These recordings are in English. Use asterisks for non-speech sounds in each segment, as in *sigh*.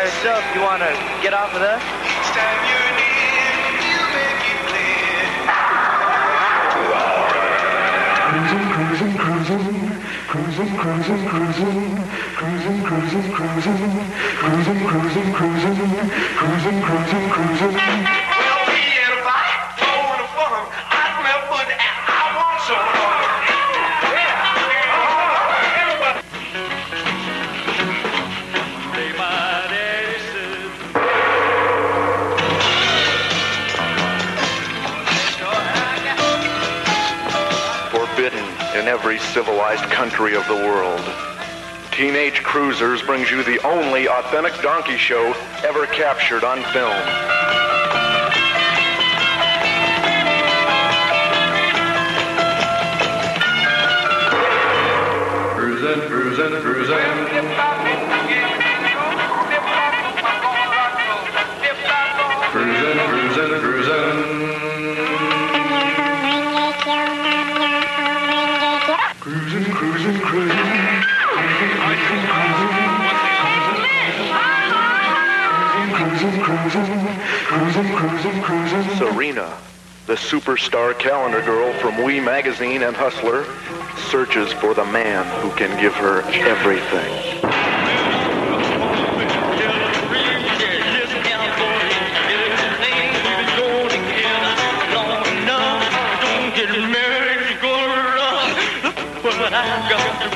By yourself, you wanna get off of that? forbidden in every civilized country of the world. Teenage Cruisers brings you the only authentic donkey show ever captured on film. Cruisin', cruisin', cruisin'. Serena, the superstar calendar girl from Oui Magazine and Hustler, searches for the man who can give her everything.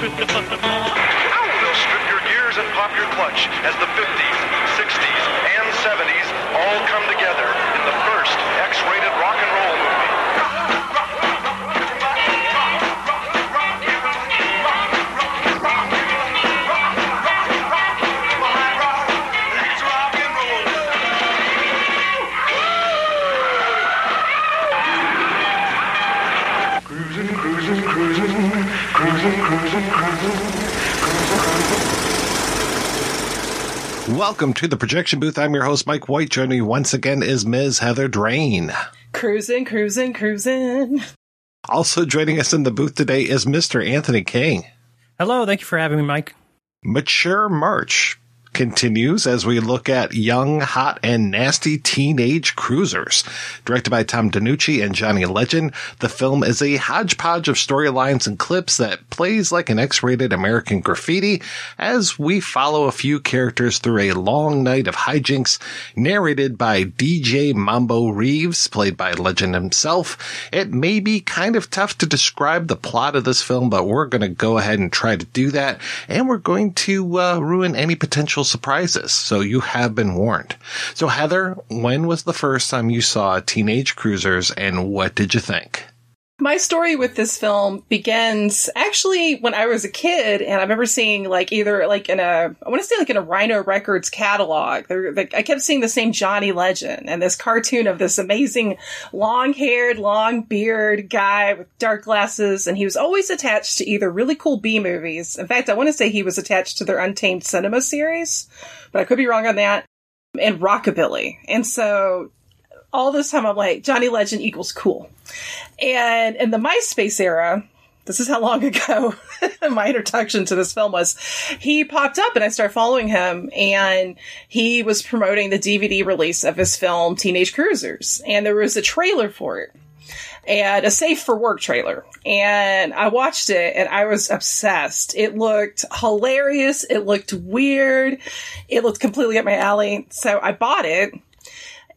They'll strip your gears and pop your clutch as the 50s, 60s, and 70s all come together Welcome to the projection booth. I'm your host, Mike White. Joining me once again is Ms. Heather Drain. Cruising, cruising, cruising. Also joining us in the booth today is Mr. Anthony King. Hello, thank you for having me, Mike. Mature March continues as we look at young, hot, and nasty teenage cruisers. Directed by Tom DeNucci and Johnny Legend, the film is a hodgepodge of storylines and clips that plays like an X-rated American graffiti as we follow a few characters through a long night of hijinks narrated by DJ Mambo Reeves, played by Legend himself. It may be kind of tough to describe the plot of this film, but we're going to go ahead and try to do that. And we're going to uh, ruin any potential potential surprises. So you have been warned. So Heather, when was the first time you saw Teenage Cruisers and what did you think? My story with this film begins actually when I was a kid, and I remember seeing like either like in a I want to say like in a Rhino Records catalog. I kept seeing the same Johnny Legend and this cartoon of this amazing long-haired, long beard guy with dark glasses, and he was always attached to either really cool B movies. In fact, I want to say he was attached to their Untamed Cinema series, but I could be wrong on that. And rockabilly, and so all this time I'm like, Johnny Legend equals cool. And in the MySpace era, this is how long *laughs* ago *laughs* my introduction to this film was. He popped up and I started following him and he was promoting the DVD release of his film Teenage Cruisers and there was a trailer for it and a safe for work trailer. And I watched it and I was obsessed. It looked hilarious. It looked weird. It looked completely up my alley. So I bought it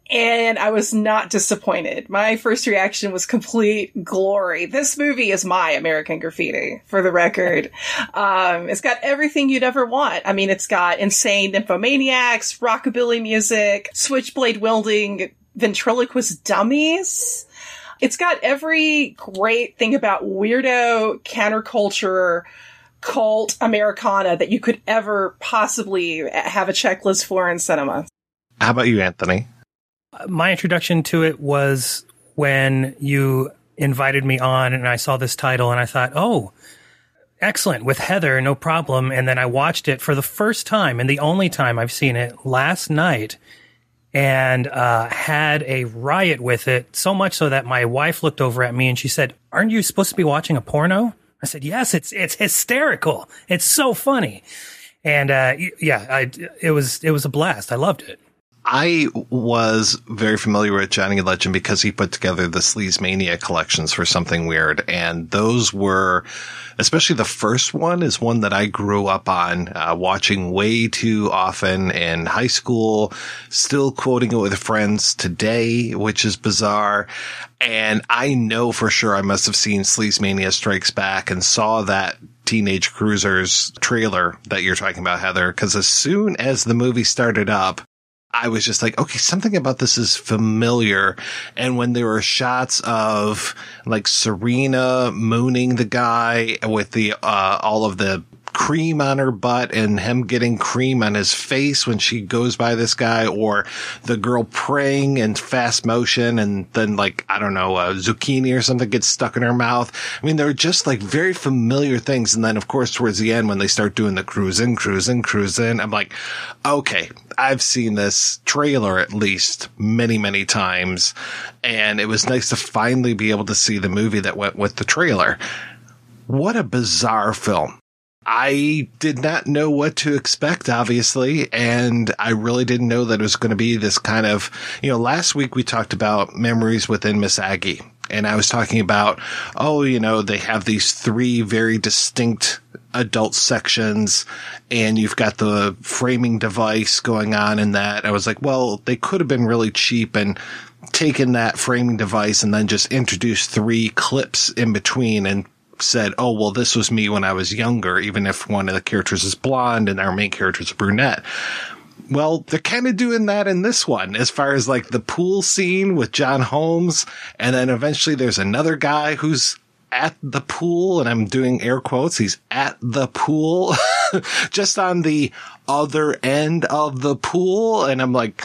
and I was not disappointed. My first reaction was complete glory. This movie is my American Graffiti, for the record. *laughs* Um, it's got everything you'd ever want. I mean, it's got insane nymphomaniacs, rockabilly music, switchblade wielding ventriloquist dummies. It's got every great thing about weirdo counterculture cult Americana that you could ever possibly have a checklist for in cinema. How about you, Anthony? My introduction to it was when you invited me on and I saw this title and I thought, oh, excellent with Heather, no problem. And then I watched it for the first time and the only time I've seen it last night and uh, had a riot with it. So much so that my wife looked over at me and she said, "Aren't you supposed to be watching a porno?" I said, "Yes, it's it's hysterical. It's so funny." And uh, yeah, I, it was it was a blast. I loved it. I was very familiar with Johnny Legend because he put together the Sleaze Mania collections for something weird. And those were, especially the first one is one that I grew up on, uh, watching way too often in high school, still quoting it with friends today, which is bizarre. And I know for sure I must have seen Sleaze Mania Strikes Back and saw that Teenage Cruisers trailer that you're talking about, Heather, because as soon as the movie started up, I was just like, okay, something about this is familiar. And when there were shots of like Serena mooning the guy with the, uh, all of the cream on her butt and him getting cream on his face when she goes by this guy or the girl praying in fast motion and then like, I don't know, a zucchini or something gets stuck in her mouth. I mean, they're just like very familiar things. And then of course, towards the end, when they start doing the cruising, cruising, cruising, I'm like, okay, I've seen this trailer at least many, many times. And it was nice to finally be able to see the movie that went with the trailer. What a bizarre film. I did not know what to expect, obviously, and I really didn't know that it was going to be this kind of, you know, last week we talked about memories within Miss Aggie, and I was talking about, oh, you know, they have these three very distinct adult sections and you've got the framing device going on in that. I was like, well, they could have been really cheap and taken that framing device and then just introduced three clips in between and said, "Oh, well, this was me when I was younger," even if one of the characters is blonde and our main character is a brunette. Well, they're kind of doing that in this one, as far as like the pool scene with John Holmes, and then eventually there's another guy who's at the pool, and I'm doing air quotes. He's at the pool, *laughs* just on the other end of the pool, and I'm like,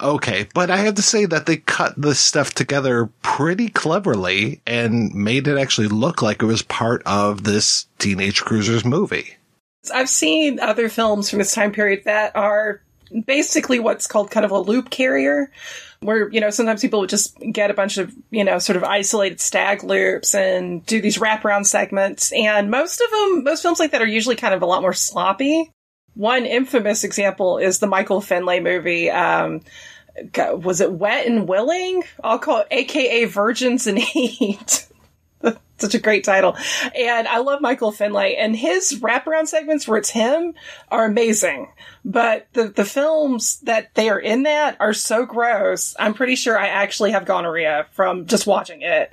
okay. But I have to say that they cut this stuff together pretty cleverly and made it actually look like it was part of this Teenage Cruisers movie. I've seen other films from this time period that are basically what's called kind of a loop carrier where you know sometimes people would just get a bunch of you know sort of isolated stag loops and do these wraparound segments and most of them most films like that are usually kind of a lot more sloppy one infamous example is the Michael Findlay movie um, was it Wet and Willing? I'll call it AKA Virgins and *laughs* Heat. Such a great title. And I love Michael Findlay and his wraparound segments where it's him are amazing. But the, the films that they are in that are so gross. I'm pretty sure I actually have gonorrhea from just watching it.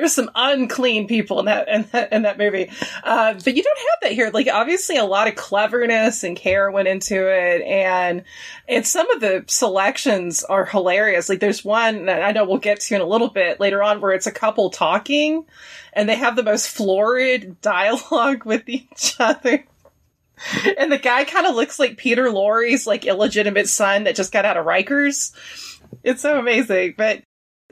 There's some unclean people in that in that, in that movie, uh, but you don't have that here. Like obviously, a lot of cleverness and care went into it, and and some of the selections are hilarious. Like there's one that I know we'll get to in a little bit later on, where it's a couple talking, and they have the most florid *laughs* dialogue with each other. And the guy kind of looks like Peter Lorre's like illegitimate son that just got out of Rikers. It's so amazing, but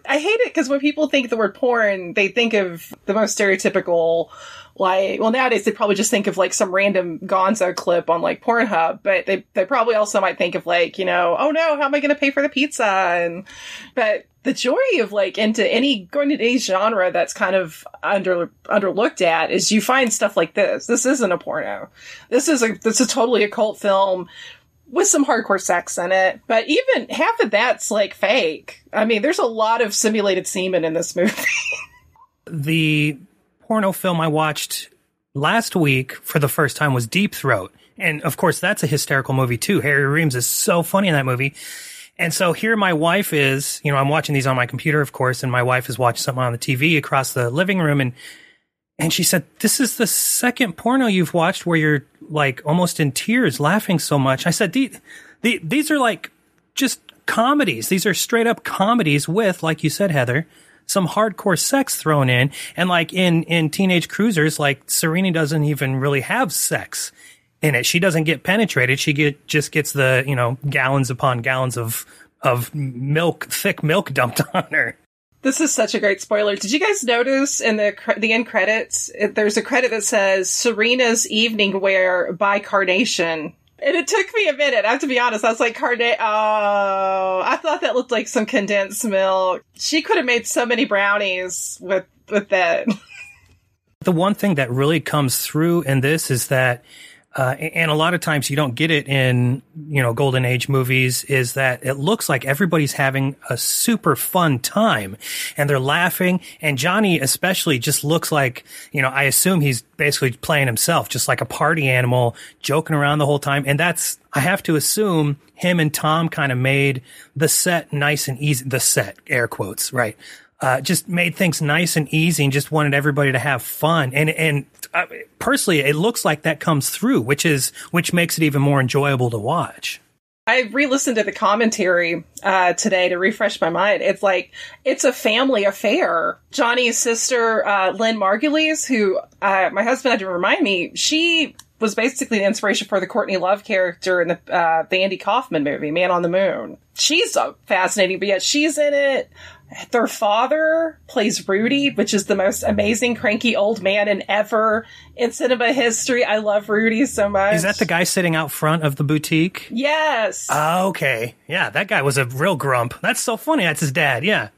I hate it because when people think the word porn, they think of the most stereotypical, like, well, nowadays they probably just think of like some random gonzo clip on like Pornhub, but they, they probably also might think of like, you know, oh no, how am I going to pay for the pizza? And, but the joy of like into any, going to any genre that's kind of under, underlooked at is you find stuff like this. This isn't a porno. This is a, this is totally a cult film with some hardcore sex in it, but even half of that's like fake. I mean, there's a lot of simulated semen in this movie. *laughs* the porno film I watched last week for the first time was Deep Throat. And of course, that's a hysterical movie too. Harry Reams is so funny in that movie. And so here my wife is, you know, I'm watching these on my computer, of course, and my wife is watching something on the TV across the living room and and she said, This is the second porno you've watched where you're like almost in tears laughing so much. I said, the, the, These are like just comedies. These are straight up comedies with, like you said, Heather, some hardcore sex thrown in. And like in, in Teenage Cruisers, like Serena doesn't even really have sex in it. She doesn't get penetrated. She get, just gets the, you know, gallons upon gallons of, of milk, thick milk dumped *laughs* on her. This is such a great spoiler. Did you guys notice in the the end credits? It, there's a credit that says Serena's evening wear by Carnation. And it took me a minute. I have to be honest. I was like, Carnation. Oh, I thought that looked like some condensed milk. She could have made so many brownies with with that. *laughs* The one thing that really comes through in this is that uh, and a lot of times you don't get it in, you know, golden age movies is that it looks like everybody's having a super fun time and they're laughing. And Johnny especially just looks like, you know, I assume he's basically playing himself, just like a party animal, joking around the whole time. And that's, I have to assume him and Tom kind of made the set nice and easy. The set, air quotes, right? Uh, just made things nice and easy and just wanted everybody to have fun. And, and uh, personally, it looks like that comes through, which is, which makes it even more enjoyable to watch. I re-listened to the commentary uh, today to refresh my mind. It's like it's a family affair. Johnny's sister, uh, Lynn Margulies, who uh, my husband had to remind me, she was basically the inspiration for the Courtney Love character in the uh, the Andy Kaufman movie, Man on the Moon. She's uh, fascinating, but yet she's in it. Their father plays Rudy, which is the most amazing cranky old man in ever in cinema history. I love Rudy so much. Is that the guy sitting out front of the boutique? Yes. okay. Yeah, that guy was a real grump. That's so funny. That's his dad. Yeah.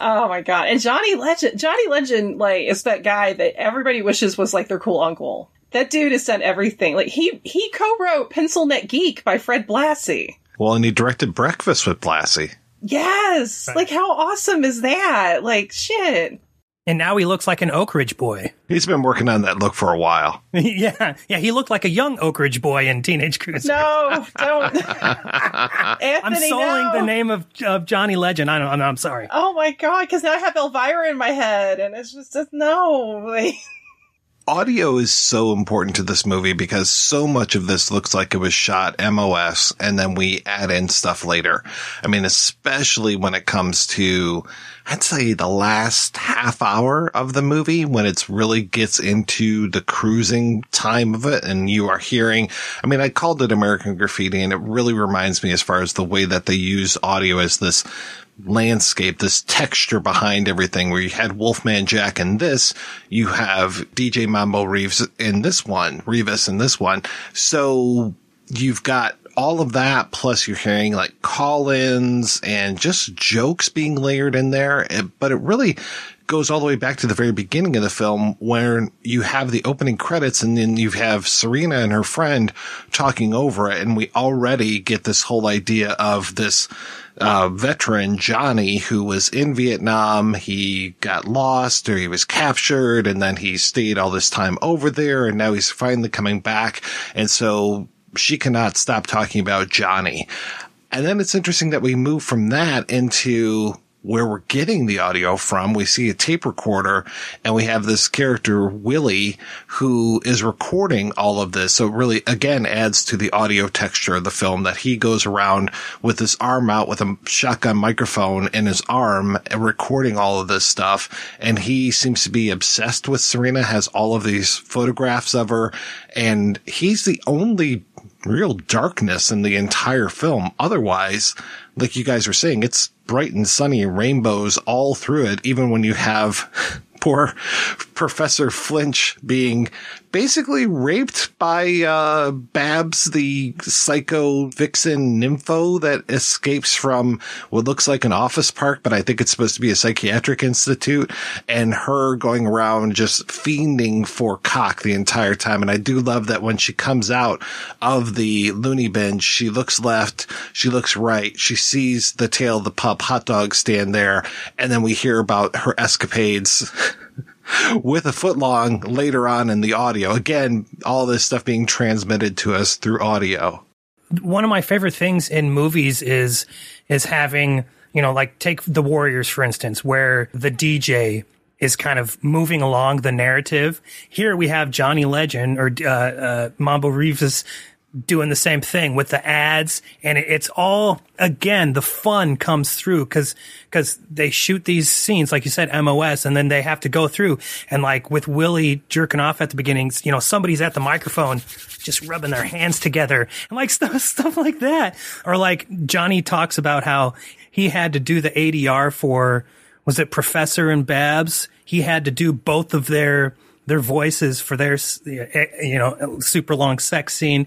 Oh my god. And Johnny Legend Johnny Legend like is that guy that everybody wishes was like their cool uncle. That dude has done everything. Like he he co-wrote Pencil Neck Geek by Fred Blassie. Well, and he directed Breakfast with Blassie. Yes. Right. Like how awesome is that? Like shit. And now he looks like an Oak Ridge boy. *laughs* He's been working on that look for a while. yeah. Yeah, he looked like a young Oak Ridge boy in Teenage Cruisers. No, *laughs* don't. *laughs* Anthony, I'm sullying no. the name of, of Johnny Legend. I don't I'm, I'm sorry. Oh my god, because now I have Elvira in my head and it's just, just no. Audio is so important to this movie because so much of this looks like it was shot MOS and then we add in stuff later. I mean, especially when it comes to, I'd say the last half hour of the movie when it really gets into the cruising time of it and you are hearing, I mean, I called it American graffiti and it really reminds me as far as the way that they use audio as this landscape, this texture behind everything where you had Wolfman Jack in this, you have DJ Mambo Reeves in this one, Rivas in this one. So you've got all of that, plus you're hearing like call-ins and just jokes being layered in there. But it really goes all the way back to the very beginning of the film where you have the opening credits and then you have Serena and her friend talking over it. And we already get this whole idea of this uh, veteran Johnny who was in Vietnam. He got lost or he was captured and then he stayed all this time over there and now he's finally coming back. And so she cannot stop talking about Johnny. And then it's interesting that we move from that into where we're getting the audio from. We see a tape recorder and we have this character, Willie, who is recording all of this. So it really, again, adds to the audio texture of the film that he goes around with his arm out with a shotgun microphone in his arm and recording all of this stuff. And he seems to be obsessed with Serena, has all of these photographs of her. And he's the only real darkness in the entire film. Otherwise, like you guys were saying, it's bright and sunny rainbows all through it, even when you have *laughs* poor *laughs* Professor Flinch being basically raped by uh, Babs, the psycho vixen nympho that escapes from what looks like an office park, but I think it's supposed to be a psychiatric institute, and her going around just fiending for cock the entire time. And I do love that when she comes out of the loony bin, she looks left, she looks right, she sees the tail of the pup hot dog stand there, and then we hear about her escapades. *laughs* with a foot long later on in the audio. Again, all this stuff being transmitted to us through audio. One of my favorite things in movies is is having, you know, like take The Warriors for instance, where the DJ is kind of moving along the narrative. Here we have Johnny Legend or uh, uh, Mambo Reeves doing the same thing with the ads and it's all again the fun comes through cuz cuz they shoot these scenes like you said MOS and then they have to go through and like with Willie jerking off at the beginning you know somebody's at the microphone just rubbing their hands together and like *laughs* stuff stuff like that. Or like Johnny talks about how he had to do the ADR for was it Professor and Babs? He had to do both of their their voices for their you know super long sex scene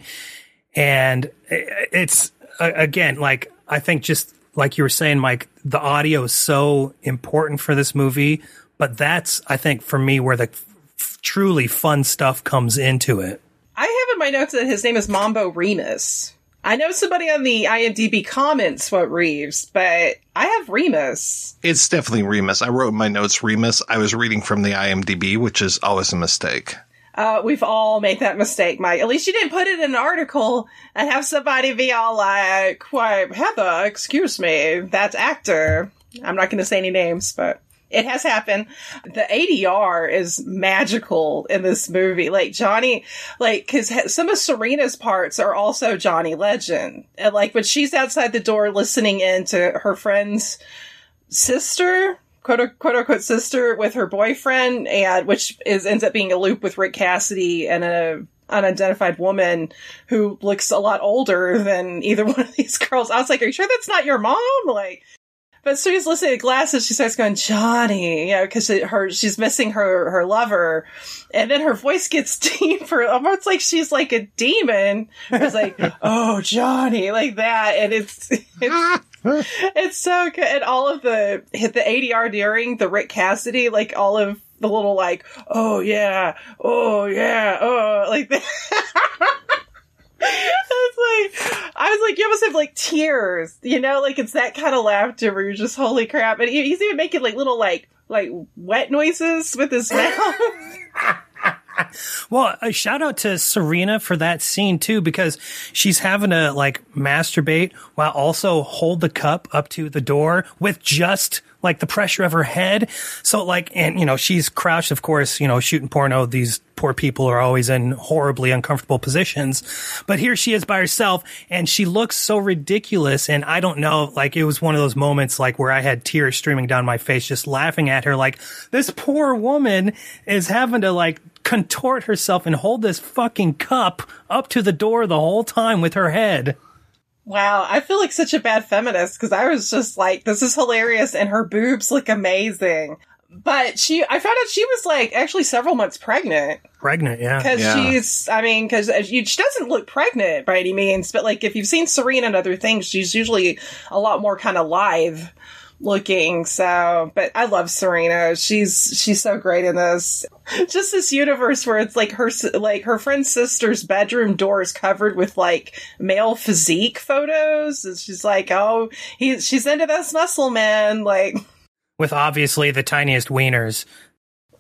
and it's again like i think just like you were saying mike the audio is so important for this movie but that's i think for me where the f- truly fun stuff comes into it I have in my notes that his name is Mambo Remus. I know somebody on the IMDb comments what Reeves, but I have Remus. It's definitely Remus. I wrote in my notes Remus. I was reading from the IMDb, which is always a mistake. Uh, we've all made that mistake, Mike. At least you didn't put it in an article and have somebody be all like, why, Heather, excuse me, that's actor. I'm not going to say any names, but it has happened. The ADR is magical in this movie. Like Johnny, like, cause some of Serena's parts are also Johnny Legend. And like when she's outside the door listening in to her friend's sister, quote, quote unquote sister with her boyfriend and which is ends up being a loop with Rick Cassidy and a unidentified woman who looks a lot older than either *laughs* one of these girls. I was like, are you sure that's not your mom? Like, but so she's listening to glasses. She starts going, Johnny, you know, because her she's missing her her lover, and then her voice gets *laughs* deeper. Almost like she's like a demon. It's like, *laughs* oh, Johnny, like that, and it's *laughs* it's it's so good. And all of the hit the ADR during the Rick Cassidy, like all of the little like, oh yeah, oh yeah, oh like *laughs* that. It's like I was like, you almost have like tears, you know, like it's that kind of laughter where you're just holy crap, and he's even making like little like like wet noises with his mouth. *laughs* well, a shout out to Serena for that scene too, because she's having to like masturbate while also hold the cup up to the door with just like the pressure of her head. So like, and you know, she's crouched, of course, you know, shooting porno. These poor people are always in horribly uncomfortable positions. But here she is by herself and she looks so ridiculous. And I don't know, like it was one of those moments like where I had tears streaming down my face just laughing at her. Like this poor woman is having to like contort herself and hold this fucking cup up to the door the whole time with her head. Wow, I feel like such a bad feminist because I was just like, this is hilarious and her boobs look amazing. But she, I found out she was like actually several months pregnant. Pregnant, yeah. Because yeah. she's, I mean, because uh, she doesn't look pregnant by any means, but like if you've seen Serena and other things, she's usually a lot more kind of live looking. So, but I love Serena. She's she's so great in this. Just this universe where it's like her like her friend's sister's bedroom door is covered with like male physique photos. And she's like, oh, he she's into this muscle man. Like with obviously the tiniest wieners.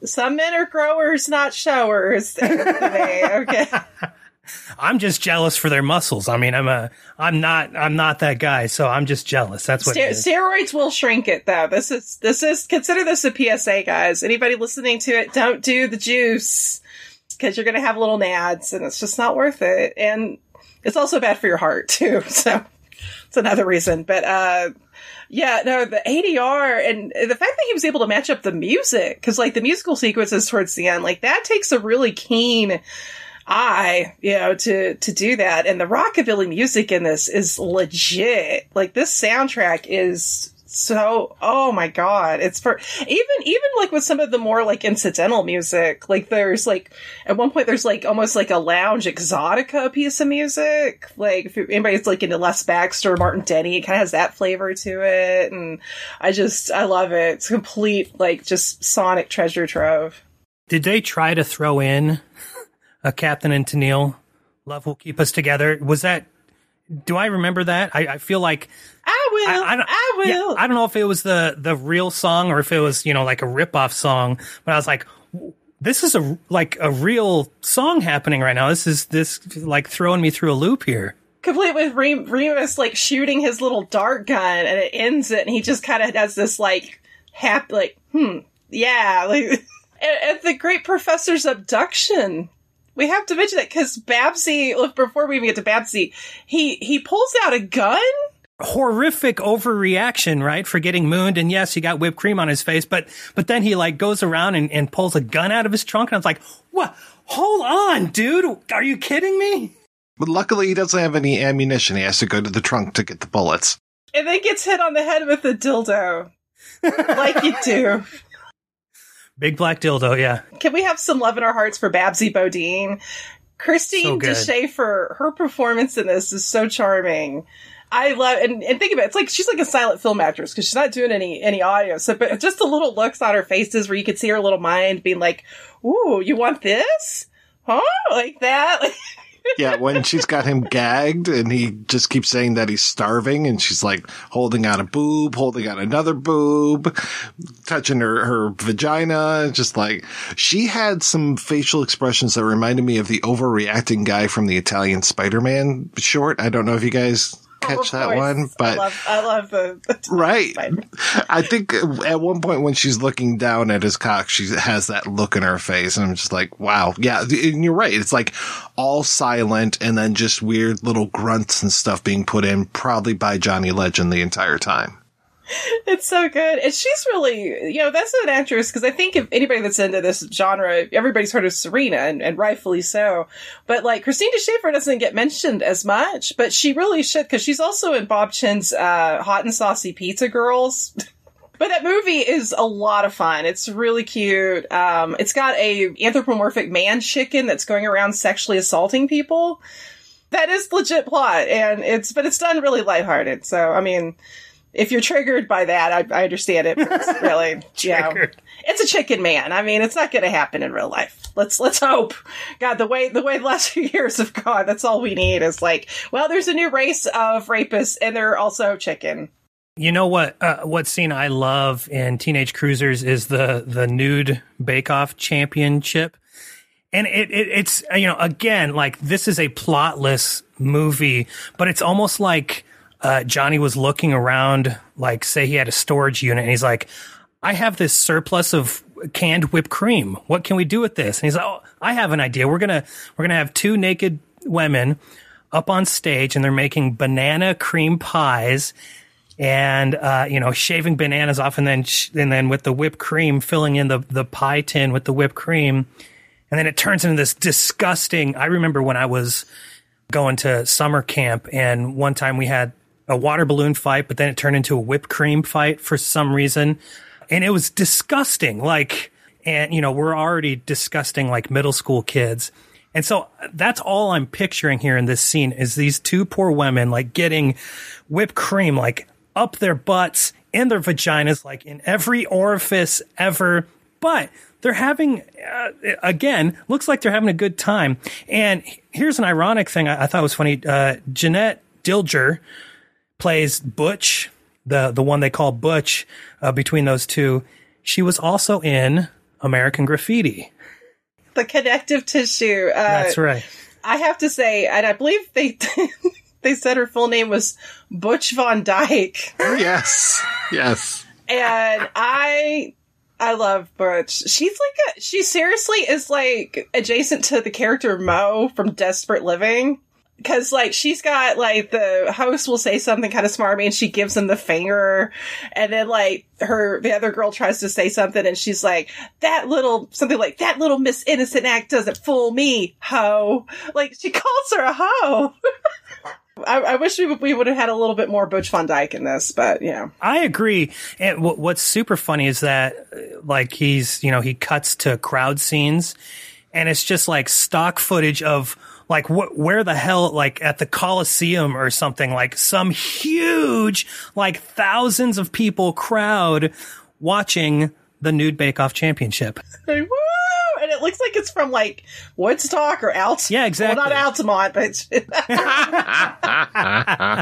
Some men are growers, not showers. okay. *laughs* I'm just jealous for their muscles. I mean, I'm a, I'm not, I'm not that guy, so I'm just jealous. That's what. Is. steroids will shrink it though. This is this is consider this a PSA, guys. Anybody listening to it, don't do the juice because you're going to have little nads, and it's just not worth it. And it's also bad for your heart *laughs* too. So it's another reason. But uh, yeah, no, the ADR and the fact that he was able to match up the music because like the musical sequences towards the end, like that takes a really keen eye, you know, to to do that. And the rockabilly music in this is legit. Like this soundtrack is so oh my god. It's for even even like with some of the more like incidental music like there's like at one point there's like almost like a lounge exotica piece of music. Like if anybody's like into les baxter martin denny it kind of has that flavor to it. And i just i love it. It's complete like just sonic treasure trove. Did they try to throw in a Captain and Tennille? Love will keep us together. Was that? Do I remember that? I, I feel like I will. I, don't, will. yeah, I don't know if it was the the real song or if it was you know like a rip off song, but I was like, this is a like a real song happening right now. This is this like throwing me through a loop here. complete with Re- Remus like shooting his little dart gun and it ends it and he just kind of does this like happy like hmm yeah like *laughs* and the great professor's abduction we have to mention that because Babsy before we even get to Babsy he he pulls out a gun Horrific overreaction, right? For getting mooned, and yes, he got whipped cream on his face, but but then he like goes around and, and pulls a gun out of his trunk, and I was like, "What? Hold on, dude! Are you kidding me?" But luckily, he doesn't have any ammunition. He has to go to the trunk to get the bullets. and then gets hit on the head with a dildo like you do *laughs* Big black dildo, yeah. Can we have some love in our hearts for Babsy Bodine? Christine good. DeShaffer, her performance in this is so charming. I love and, and think about it, it's like she's like a silent film actress because she's not doing any any audio. So, but just the little looks on her faces where you could see her little mind being like, "Ooh, you want this? Huh? Like that?" *laughs* Yeah, when she's got him gagged and he just keeps saying that he's starving and she's like holding out a boob, holding out another boob, touching her, her vagina, just like she had some facial expressions that reminded me of the overreacting guy from the Italian Spider-Man short. I don't know if you guys catch that one, but I love, I love the, the Right. I think uh, at one point when she's looking down at his cock, she has that look in her face. And I'm just like, wow. Yeah. And you're right. It's like all silent and then just weird little grunts and stuff being put in, probably by Johnny Legend the entire time. *laughs* It's so good. And she's really, you know, that's an actress because I think if anybody that's into this genre, everybody's heard of Serena and, and rightfully so. But like Christina Schaefer doesn't get mentioned as much, but she really should because she's also in Bob Chin's uh, Hot and Saucy Pizza Girls. *laughs* But that movie is a lot of fun. It's really cute. Um, it's got a anthropomorphic man chicken that's going around sexually assaulting people. That is legit plot, and it's but it's done really lighthearted. So I mean, if you're triggered by that, I, I understand it. It's really, *laughs* yeah, it's a chicken man. I mean, it's not going to happen in real life. Let's let's hope. God, the way the way the last *laughs* few years have gone, that's all we need is like, well, there's a new race of rapists, and they're also chicken. You know what? Uh, what scene I love in Teenage Cruisers is the the nude Bake Off championship, and it, it it's you know again like this is a plotless movie, but it's almost like uh, Johnny was looking around, like say he had a storage unit, and he's like, "I have this surplus of canned whipped cream. What can we do with this?" And he's like, "Oh, I have an idea. We're gonna we're gonna have two naked women." Up on stage, and they're making banana cream pies, and uh, you know shaving bananas off and then sh- and then with the whipped cream filling in the the pie tin with the whipped cream and then it turns into this disgusting i remember when i was going to summer camp and one time we had a water balloon fight but then it turned into a whipped cream fight for some reason and it was disgusting like and you know we're already disgusting like middle school kids and so that's all I'm picturing here in this scene is these two poor women like getting whipped cream like up their butts in their vaginas, like in every orifice ever. But they're having, uh, again, looks like they're having a good time. And here's an ironic thing I, I thought was funny. Uh, Jeanette Dilger plays Butch, the, the one they call Butch, uh, between those two. She was also in American Graffiti. The connective tissue. Uh, That's right. I have to say, and I believe they *laughs* they said her full name was Butch Von Dyke. Yes. Yes. and I I love Butch. She's like a she seriously is like adjacent to the character Mo from Desperate Living. Cause like she's got like the host will say something kind of smarmy and she gives him the finger and then like her the other girl tries to say something and she's like that little something like that little Miss Innocent act doesn't fool me ho like she calls her a hoe. *laughs* I, I wish we, we would have had a little bit more Butch Von Dyke in this, but yeah. I agree. And what, what's super funny is that, like, he's, you know, he cuts to crowd scenes and it's just like stock footage of, like, wh- where the hell, like, at the Coliseum or something, like, some huge, like, thousands of people crowd watching the Nude Bake Off Championship. Woo! And it looks like it's from like Woodstock or Alt. Yeah, exactly. Well, not Altamont, but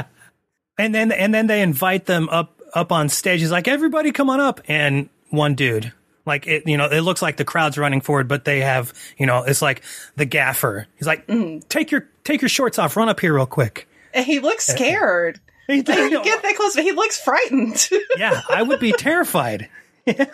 *laughs* And then, and then they invite them up, up on stage. He's like, everybody come on up. And one dude, like it, you know, it looks like the crowd's running forward, but they have, you know, it's like the gaffer. He's like, mm, mm. take your, take your shorts off, run up here real quick. and he looks eh, eh. scared. *laughs* He Like, you get that close, but he looks frightened. *laughs* yeah, I would be terrified. *laughs* Yeah.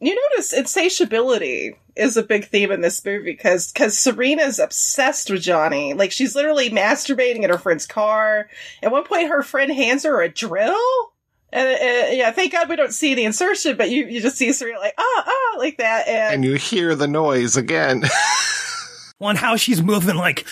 you notice insatiability is a big theme in this movie because because Serena's obsessed with Johnny. Like she's literally masturbating in her friend's car. At one point, her friend hands her a drill. And uh, yeah, thank God we don't see the insertion, but you, you just see Serena like ah ah like that, and And you hear the noise again. *laughs* On how she's moving, like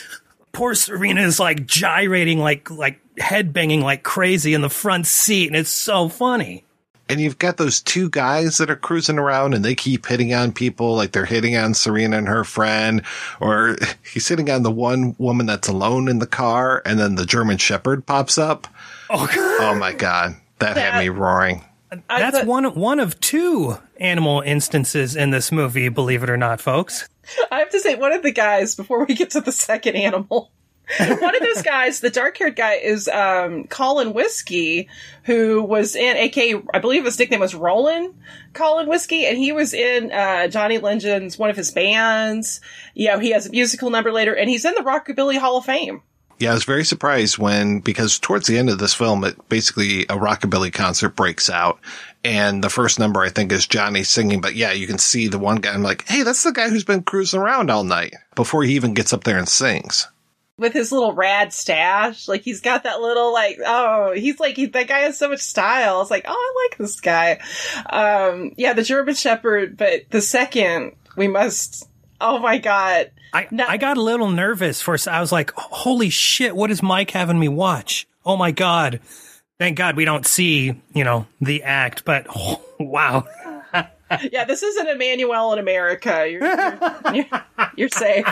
poor Serena is like gyrating, like like head banging like crazy in the front seat, and it's so funny. and you've got those two guys that are cruising around and they keep hitting on people like they're hitting on Serena and her friend, or *laughs* he's hitting on the one woman that's alone in the car, and then the German Shepherd pops up. Oh, my god, that had me roaring. That's one one of two animal instances in this movie, believe it or not, folks. I have to say, one of the guys, before we get to the second animal, *laughs* one of those guys, the dark haired guy, is um, Colin Winski, who was in, aka, I believe his nickname was Roland Colin Winski, and he was in uh, Johnny Legend's one of his bands. You know, he has a musical number later, and he's in the Rockabilly Hall of Fame. Yeah, I was very surprised when, because towards the end of this film, it basically a rockabilly concert breaks out. And the first number I think is Johnny singing, but yeah, you can see the one guy. I'm like, hey, that's the guy who's been cruising around all night before he even gets up there and sings. With his little rad stash, like he's got that little like oh he's like he, that guy has so much style. It's like oh I like this guy. Um, yeah, the German Shepherd, but the second we must. Oh my god! I, I got a little nervous for I was like, holy shit, what is Mike having me watch? Oh my god. Thank God we don't see, you know, the act, but oh, *laughs* wow. *laughs* yeah, this isn't Emanuelle in America. You're, you're, you're, you're safe.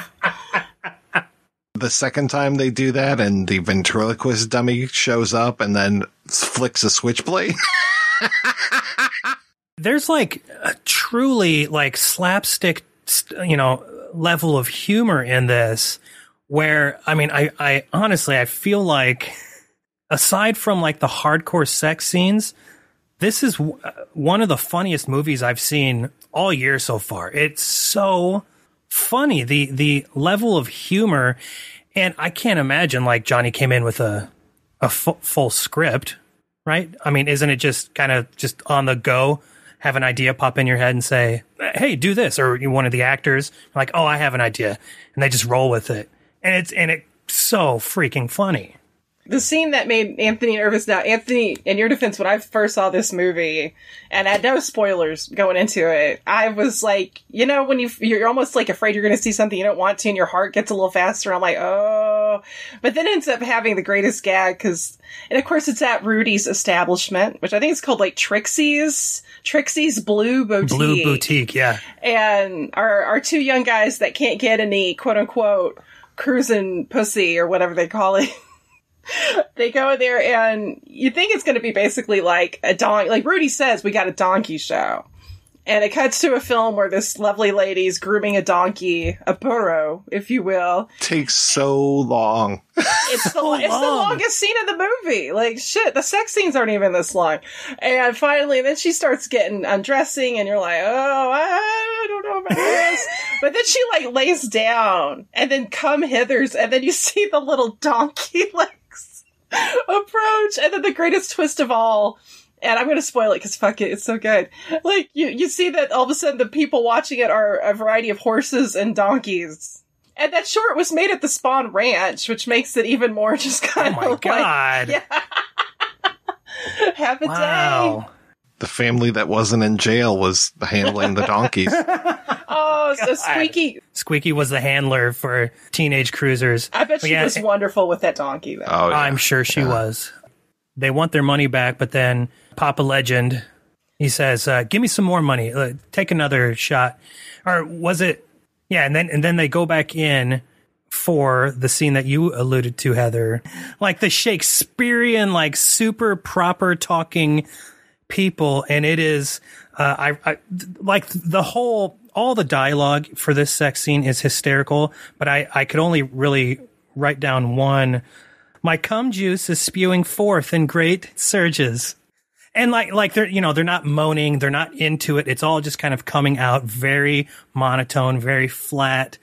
The second time they do that and the ventriloquist dummy shows up and then flicks a switchblade. *laughs* There's like a truly like slapstick, you know, level of humor in this where, I mean, I, I honestly, I feel like aside from like the hardcore sex scenes, this is w- uh, one of the funniest movies I've seen all year so far. It's so funny. The, the level of humor. And I can't imagine like Johnny came in with a, a full script, right? I mean, isn't it just kind of just on the go? Have an idea pop in your head and say, "Hey, do this," or you one of the actors like, "Oh, I have an idea," and they just roll with it, and it's and it's so freaking funny. The scene that made Anthony nervous now, Anthony, in your defense, when I first saw this movie, and I had no spoilers going into it, I was like, you know, when you, you're almost like afraid you're going to see something you don't want to, and your heart gets a little faster. I'm like, oh, but then ends up having the greatest gag because, and of course it's at Rudy's establishment, which I think is called like Trixie's, Trixie's Blue Boutique. Blue boutique, yeah. and our our two young guys that can't get any quote unquote cruising pussy or whatever they call it. *laughs* *laughs* they go in there and you think it's going to be basically like a don like Rudy says we got a donkey show. And it cuts to a film where this lovely lady's grooming a donkey, a burro, if you will. Takes so long. *laughs* It's the, it's the longest scene in the movie. Like shit, the sex scenes aren't even this long. And finally, then she starts getting undressing, and you're like, oh, I don't know about this. *laughs* but then she like lays down and then come hithers and then you see the little donkey legs *laughs* approach and then the greatest twist of all and I'm going to spoil it because fuck it, it's so good. Like you, you see that all of a sudden the people watching it are a variety of horses and donkeys. And that short was made at the Spahn Ranch, which makes it even more *laughs* just oh kind of Oh my of like, God. yeah. *laughs* Have a day. Wow. The family that wasn't in jail was handling the donkeys. Oh, so Squeaky. Squeaky was the handler for teenage cruisers. I bet she yeah, was wonderful with that donkey though. Oh, yeah. I'm sure she was. They want their money back, but then Papa Legend, he says, uh, "Give me some more money. Uh, take another shot." Or was it? Yeah, and then and then they go back in for the scene that you alluded to, Heather, like the Shakespearean, like super proper talking people, and it is, uh, I, I like the whole all the dialogue for this sex scene is hysterical, but I I could only really write down one. My cum juice is spewing forth in great surges. And like, like they're, you know, they're not moaning. They're not into it. It's all just kind of coming out very monotone, very flat.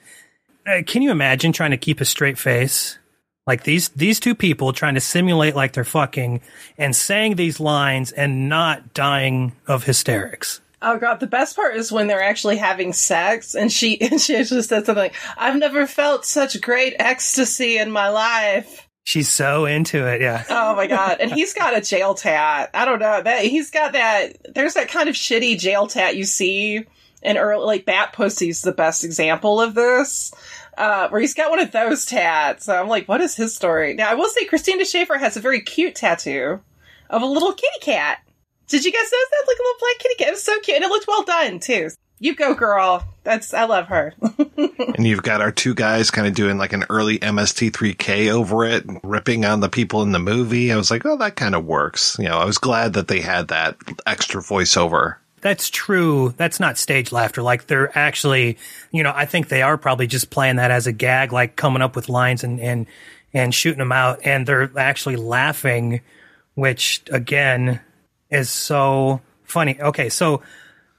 Uh, can you imagine trying to keep a straight face? Like these, these two people trying to simulate like they're fucking and saying these lines and not dying of hysterics. Oh god, the best part is when they're actually having sex and she *laughs* and she just said something like, I've never felt such great ecstasy in my life. She's so into it. Yeah. Oh my god. And he's got a jail tat. I don't know. That he's got that there's that kind of shitty jail tat you see in early like Bat Pussy's the best example of this. Uh, where he's got one of those tats. So I'm like, what is his story? Now I will say Christina Schaefer has a very cute tattoo of a little kitty cat. Did you guys notice that? Like a little black kitty cat. It was so cute. And it looked well done too. You go, girl. That's I love her. *laughs* and you've got our two guys kind of doing like an early MST3K over it, ripping on the people in the movie. I was like, oh, that kind of works. You know, I was glad that they had that extra voiceover. That's true. That's not stage laughter. Like they're actually, you know, I think they are probably just playing that as a gag, like coming up with lines and and and shooting them out, and they're actually laughing, which again is so funny. Okay, so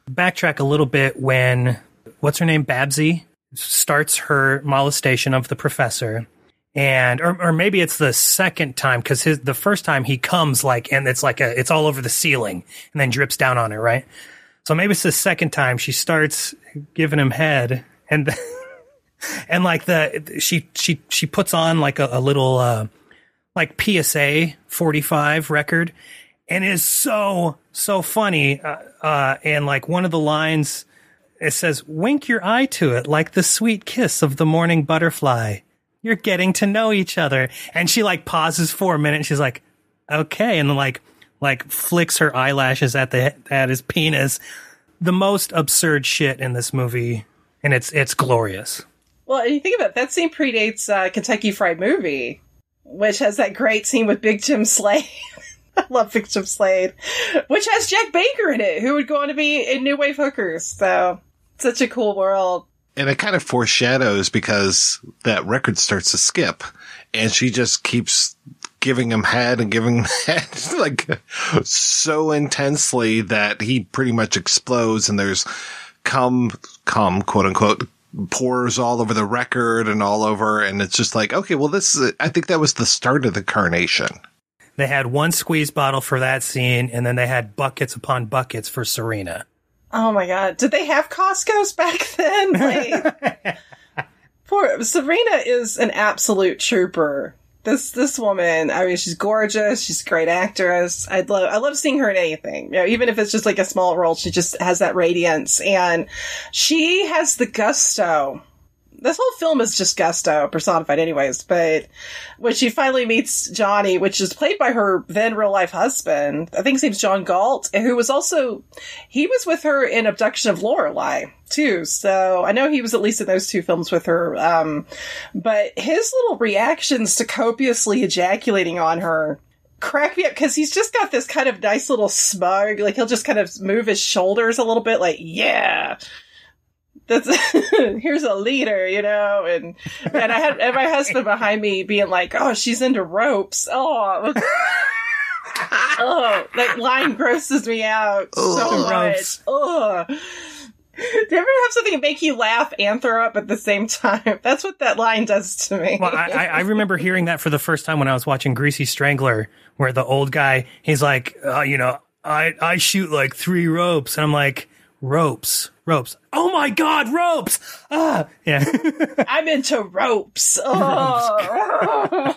backtrack a little bit when what's her name, Babsy, starts her molestation of the professor. And or, or maybe it's the second time because his the first time he comes like and it's like a it's all over the ceiling and then drips down on her right so maybe it's the second time she starts giving him head and *laughs* and like the she she she puts on like a, a little uh like PSA 45 record and is so so funny uh, uh and like one of the lines it says wink your eye to it like the sweet kiss of the morning butterfly. You're getting to know each other. And she like pauses for a minute and she's like okay and like like flicks her eyelashes at the at his penis. The most absurd shit in this movie and it's it's glorious. Well, and you think about it, that scene predates uh, Kentucky Fried Movie, which has that great scene with Big Jim Slade. *laughs* *laughs* Love Big Jim Slade, which has Jack Baker in it, who would go on to be in New Wave Hookers. So, such a cool world. And it kind of foreshadows because that record starts to skip and she just keeps giving him head and giving him *laughs* head like so intensely that he pretty much explodes and there's come, come, quote unquote, pours all over the record and all over. And it's just like, okay, well, this is, I think that was the start of the carnation. They had one squeeze bottle for that scene and then they had buckets upon buckets for serena Oh my god. Did they have Costco's back *laughs* then? Like, *laughs* poor Serena is an absolute trooper. This this woman, I mean, she's gorgeous. She's a great actress. I'd love I love seeing her in anything. You know, even if it's just like a small role, she just has that radiance, and she has the gusto. This whole film is just gusto personified, anyways. But when she finally meets Johnny, which is played by her then real life husband, I think his name's John Galt, who was also he was with her in Abduction of Lorelei too. So I know he was at least in those two films with her. Um, but his little reactions to copiously ejaculating on her crack me up because he's just got this kind of nice little smug, like he'll just kind of move his shoulders a little bit, like yeah. That's *laughs* here's a leader, you know, and and I had and my husband behind me being like, "Oh, she's into ropes." Oh, *laughs* oh, that line grosses me out so much. Ropes. Oh, you ever have something make you laugh and throw up at the same time? *laughs* That's what that line does to me. Well, I, I, I remember hearing that for the first time when I was watching Greasy Strangler, where the old guy, he's like, uh, you know, I, I shoot like three ropes. And I'm like, ropes, ropes. Oh my God, ropes. Ah, yeah. *laughs* I'm into ropes. *laughs* Oh.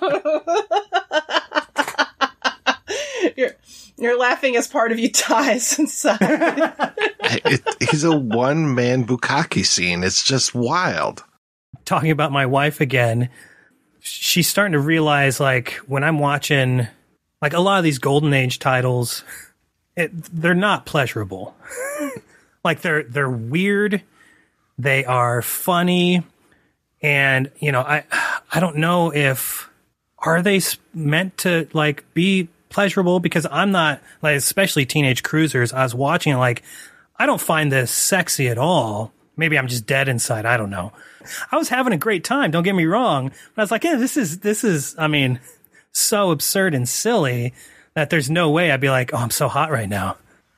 *laughs* you're, you're laughing as part of you dies inside. it, he's a one man bukkake scene. It's just wild. Talking about my wife again, she's starting to realize like when I'm watching like a lot of these golden age titles, it, they're not pleasurable. Like they're they're weird, they are funny, and you know I I don't know if are they meant to like be pleasurable because I'm not like especially teenage cruisers. I was watching like I don't find this sexy at all. Maybe I'm just dead inside. I don't know. I was having a great time. Don't get me wrong. But I was like, yeah, this is this is. I mean, so absurd and silly that there's no way I'd be like, oh, I'm so hot right now.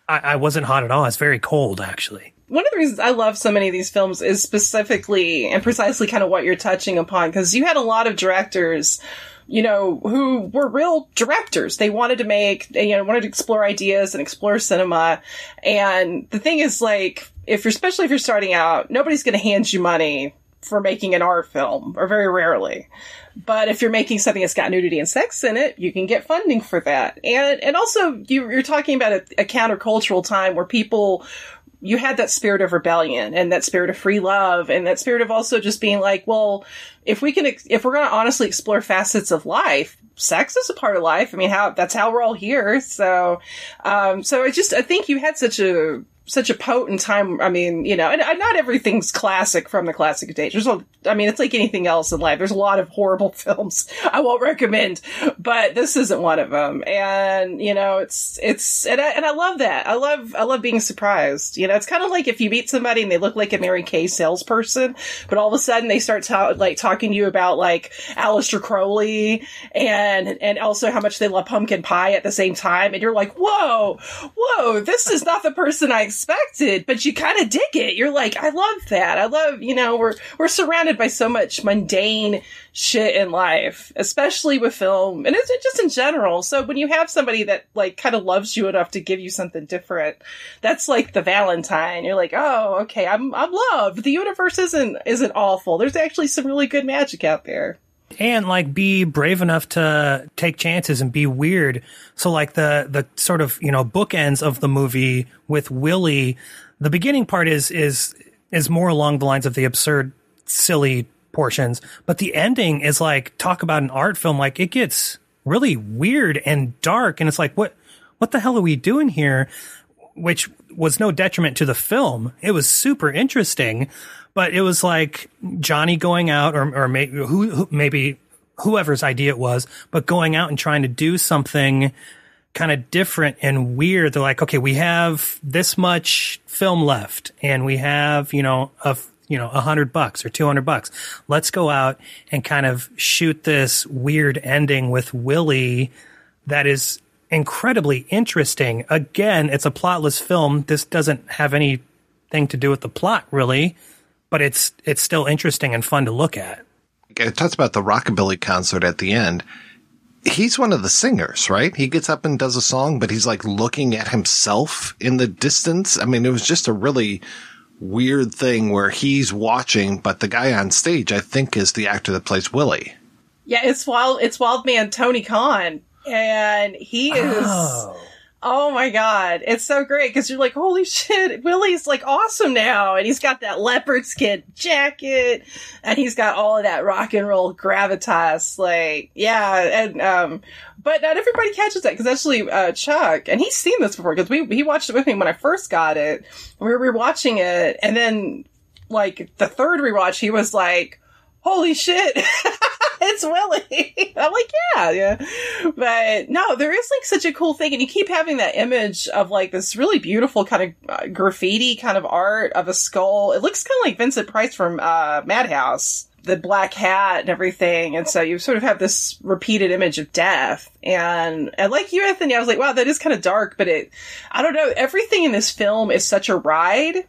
I, I wasn't hot at all. It's very cold actually. One of the reasons I love so many of these films is specifically and precisely kind of what you're touching upon because you had a lot of directors you know, who were real directors. They wanted to make, you know, wanted to explore ideas and explore cinema. And the thing is, like, if you're, especially if you're starting out, nobody's going to hand you money for making an art film, or very rarely. But if you're making something that's got nudity and sex in it, you can get funding for that. And and also you, you're talking about a, a countercultural time where people you had that spirit of rebellion and that spirit of free love and that spirit of also just being like, well, if we can, if we're going to honestly explore facets of life, sex is a part of life. I mean, how, that's how we're all here. So, um, so I just, I think you had such a, such a potent time. I mean, you know, and, and not everything's classic from the classic days. There's a, I mean, it's like anything else in life. There's a lot of horrible *laughs* films I won't recommend, but this isn't one of them. And, you know, it's, it's, and I, and I love that. I love, I love being surprised. You know, it's kind of like if you meet somebody and they look like a Mary Kay salesperson, but all of a sudden they start ta- like talking to you about like Aleister Crowley and, and also how much they love pumpkin pie at the same time. And you're like, whoa, whoa, this is not the person I expected, but you kind of dig it. You're like, I love that. I love, you know, we're, we're surrounded by so much mundane shit in life, especially with film and it's just in general. So when you have somebody that like kind of loves you enough to give you something different, that's like the Valentine. You're like, oh, okay, I'm, I'm loved. The universe isn't, isn't awful. There's actually some really good magic out there and like be brave enough to take chances and be weird. So like the the sort of you know bookends of the movie with Willie, the beginning part is is is more along the lines of the absurd, silly portions, but the ending is like talk about an art film. Like it gets really weird and dark, and it's like what what the hell are we doing here? Which was no detriment to the film. It was super interesting, but it was like Johnny going out or, or maybe who, who, maybe whoever's idea it was, but going out and trying to do something kind of different and weird. They're like, okay, we have this much film left and we have, you know, a, you know, a hundred bucks or 200 bucks. Let's go out and kind of shoot this weird ending with Willie that is incredibly interesting. Again, it's a plotless film. This doesn't have anything to do with the plot really, but it's it's still interesting and fun to look at. It talks about the rockabilly concert at the end. He's one of the singers, right? He gets up and does a song, but he's like looking at himself in the distance. I mean, it was just a really weird thing where he's watching, but the guy on stage, I think, is the actor that plays Willie. Yeah, it's wild. It's Wild Man Tony Conn, and he is. Oh, oh my god, it's so great because you're like, holy shit, Willie's like awesome now, and he's got that leopard skin jacket, and he's got all of that rock and roll gravitas. Like, yeah, and um, but not everybody catches that because actually, uh, Chuck, and he's seen this before because we he watched it with me when I first got it. We were rewatching it, and then like the third rewatch, he was like, holy shit. *laughs* it's Willie. *laughs* I'm like, yeah, yeah. But no, there is like such a cool thing. And you keep having that image of like this really beautiful kind of uh, graffiti kind of art of a skull. It looks kind of like Vincent Price from uh, Madhouse. The black hat and everything. And so you sort of have this repeated image of death. And, and like you, Anthony, I was like, wow, that is kind of dark, but it, I don't know. Everything in this film is such a ride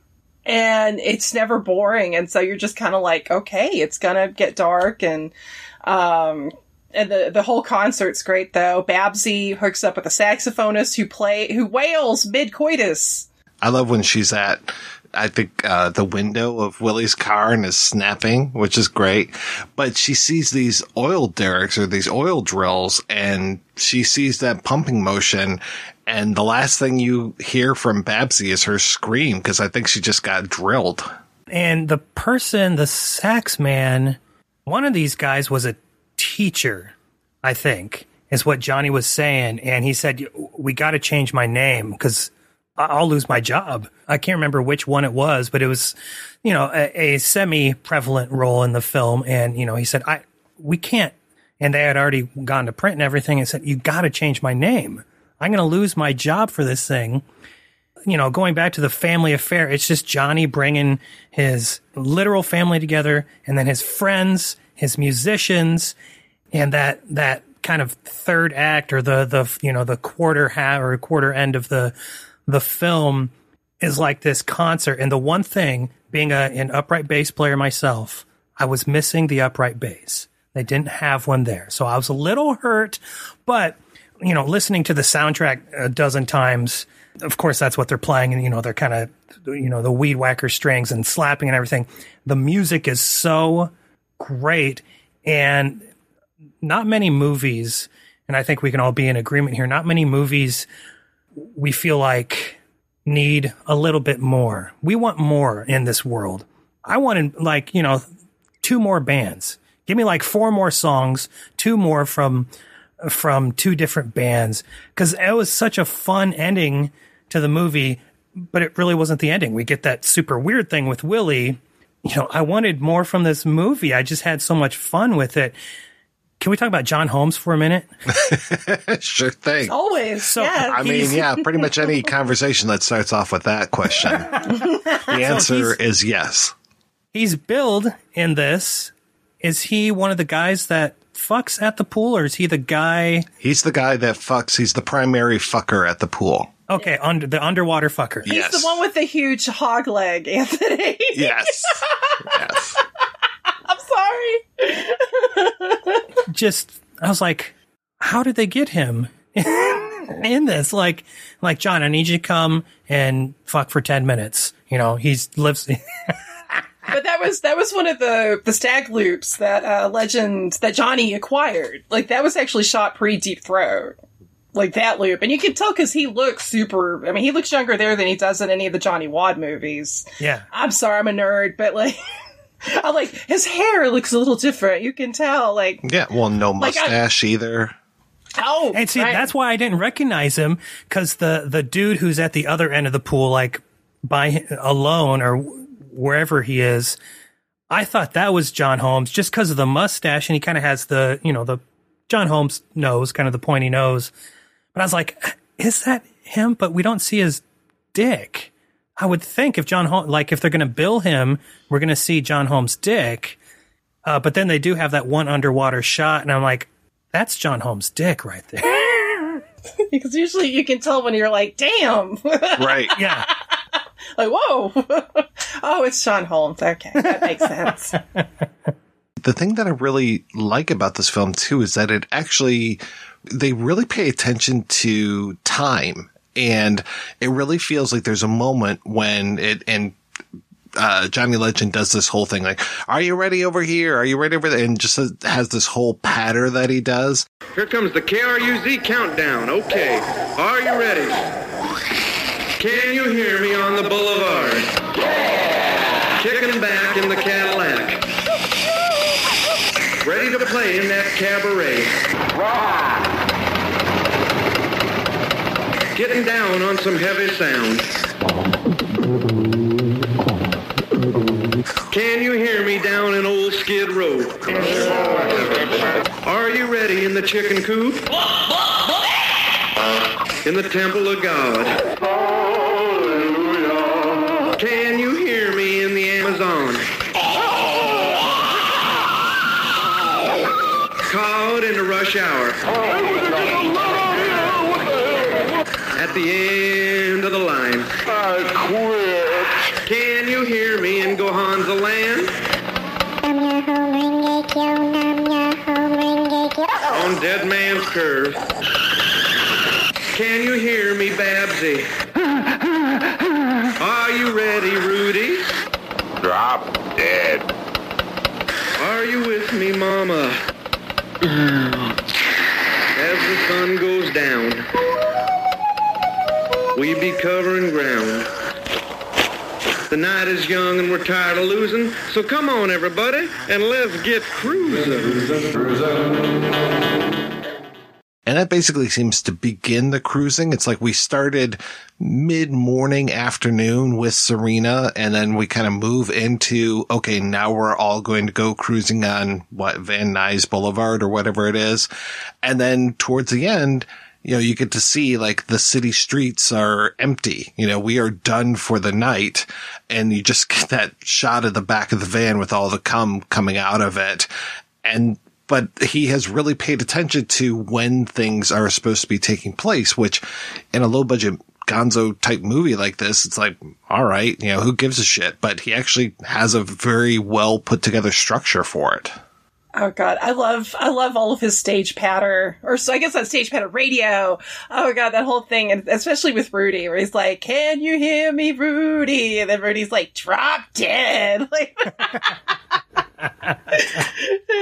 and it's never boring. And so you're just kind of like, okay, it's gonna get dark, and um, and the the whole concert's great though. Babsy hooks up with a saxophonist who play who wails mid coitus. I love when she's at, I think, uh, the window of Willie's car and is snapping, which is great. But she sees these oil derricks or these oil drills and she sees that pumping motion. And the last thing you hear from Babsy is her scream because I think she just got drilled. And the person, the sax man, one of these guys was a teacher, I think, is what Johnny was saying. And he said, We got to change my name because I'll lose my job. I can't remember which one it was, but it was, you know, a, a semi prevalent role in the film. And, you know, he said, I, we can't. And they had already gone to print and everything and said, You got to change my name. I'm going to lose my job for this thing you know, going back to the family affair, it's just Johnny bringing his literal family together and then his friends, his musicians, and that, that kind of third act or the, the, you know, the quarter half or quarter end of the, the film is like this concert. And the one thing being a, an upright bass player myself, I was missing the upright bass. They didn't have one there. So I was a little hurt, but you know, listening to the soundtrack a dozen times, of course, that's what they're playing. And, you know, they're kind of, you know, the weed whacker strings and slapping and everything. The music is so great. And not many movies, and I think we can all be in agreement here, not many movies we feel like need a little bit more. We want more in this world. I wanted like, you know, two more bands. Give me like four more songs, two more from from two different bands because it was such a fun ending to the movie, but it really wasn't the ending. We get that super weird thing with Willie. You know, I wanted more from this movie. I just had so much fun with it. Can we talk about John Holmes for a minute? *laughs* sure thing. Always. So, yeah, I mean, yeah, pretty much any *laughs* conversation that starts off with that question. the answer so is yes. He's billed in this. Is he one of the guys that fucks at the pool, or is he the guy? He's the guy that fucks. He's the primary fucker at the pool. Okay, under the underwater fucker. He's Yes. the one with the huge hog leg, *laughs* Anthony. Yes. yes. *laughs* I'm sorry. *laughs* Just, I was like, how did they get him in this? Like, like John, I need you to come and fuck for ten minutes. You know, he's lives. But that was that was one of the the stag loops that uh, legend that Johnny acquired. Like that was actually shot pre Deep Throat. Like that loop, and you can tell because he looks super. I mean, he looks younger there than he does in any of the Johnny Wad movies. yeah. I'm sorry, I'm a nerd, but like, *laughs* I like his hair looks a little different. You can tell, like, Yeah. Well, no Like, I- mustache either. oh, And see, right. that's why I didn't recognize him because the the dude who's at the other end of the pool, like by alone or wherever he is, I thought that was John Holmes just because of the mustache, and he kind of has the you know the John Holmes nose, kind of the pointy nose. But I was like, is that him? But we don't see his dick. I would think if John Holmes, like if they're going to bill him, we're going to see John Holmes' dick. Uh, but then they do have that one underwater shot, and I'm like, that's John Holmes' dick right there. *laughs* because usually you can tell when you're like, damn, *laughs* Right. yeah. *laughs* like whoa, *laughs* oh, it's Sean Holmes. Okay, that makes *laughs* sense. the thing that I really like about this film too is that it actually they really pay attention to time and it really feels like there's a moment when it and uh, Johnny Legend does this whole thing like, "Are you ready over here? Are you ready over there?" And just has this whole patter that he does. Here comes the KRUZ countdown. Okay, are you ready? Can you hear me on the boulevard? Kicking back in the Cadillac. Ready to play in that cabaret. Down on some heavy sound. Can you hear me down in old Skid Row? Are you ready in the chicken coop? In the temple of God. Can you hear me in the Amazon? Caught in the rush hour. The end of the line. I quit. Can you Hansa land. On Dead Man's Curve. Can you hear me, Babsy? Are you ready, Rudy? Drop dead. Are you with me, Mama? As the sun goes down, we be covering ground. The night is young and we're tired of losing, so come on, everybody, and let's get cruising. And that basically seems to begin the cruising. It's like we started mid morning afternoon with Serena and then we kind of move into, okay, now we're all going to go cruising on what Van Nuys Boulevard or whatever it is. And then towards the end, you know, you get to see like the city streets are empty. You know, we are done for the night and you just *laughs* get that shot of the back of the van with all the cum coming out of it. And but he has really paid attention to when things are supposed to be taking place, which in a low budget gonzo type movie like this, it's like, all right, you know, who gives a shit? But he actually has a very well put together structure for it. Oh god, I love I love all of his stage patter, or so I guess that stage patter radio. Oh god, that whole thing, and especially with Rudy, where he's like, "Can you hear me, Rudy?" And then Rudy's like, "Drop dead." *laughs* Like,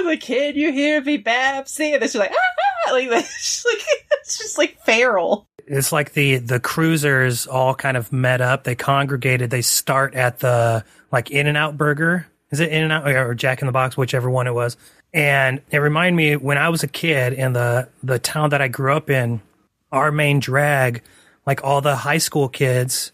like, "Can you hear me, Babsy?" And then she's like, "Ah!" Like, *laughs* it's like it's just like feral. It's like the the cruisers all kind of met up. They congregated. They start at the like In and Out Burger. Is it In and Out or Jack in the Box, whichever one it was? And it reminded me when I was a kid in the the town that I grew up in. Our main drag, like all the high school kids,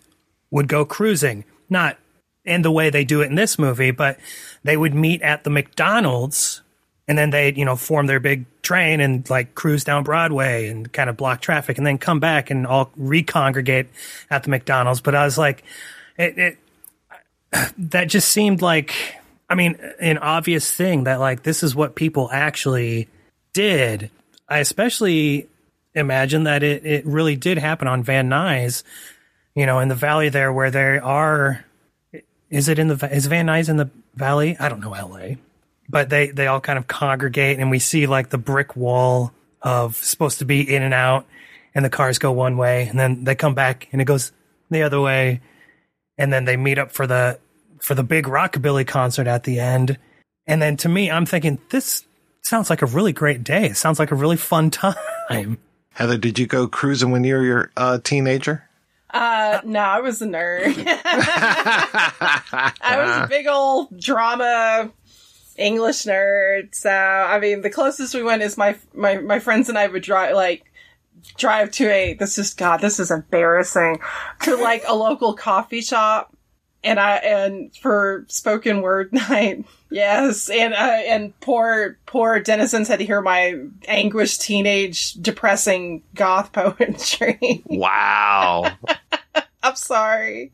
would go cruising. Not in the way they do it in this movie, but they would meet at the McDonald's and then they'd, you know, form their big train and like cruise down Broadway and kind of block traffic and then come back and all recongregate at the McDonald's. But I was like, it, it that just seemed like, I mean, an obvious thing that like this is what people actually did. I especially imagine that it, it really did happen on Van Nuys, you know, in the valley there where there are, is it in the, is Van Nuys in the valley? I don't know LA but they they all kind of congregate and we see like the brick wall of supposed to be in and out and the cars go one way and then they come back and it goes the other way and then they meet up for the for the big rockabilly concert at the end and then to me i'm thinking this sounds like a really great day it sounds like a really fun time *laughs* Heather, did you go cruising when you were a uh, teenager? Uh, no, I was a nerd. *laughs* I was a big old drama English nerd. So I mean, the closest we went is my my my friends and I would drive like drive to a this is God, this is embarrassing to like a local coffee shop. And I and for spoken word *laughs* night, yes, and uh, and poor poor denizens had to hear my anguished teenage depressing goth *laughs* poetry. Wow. *laughs* I'm sorry.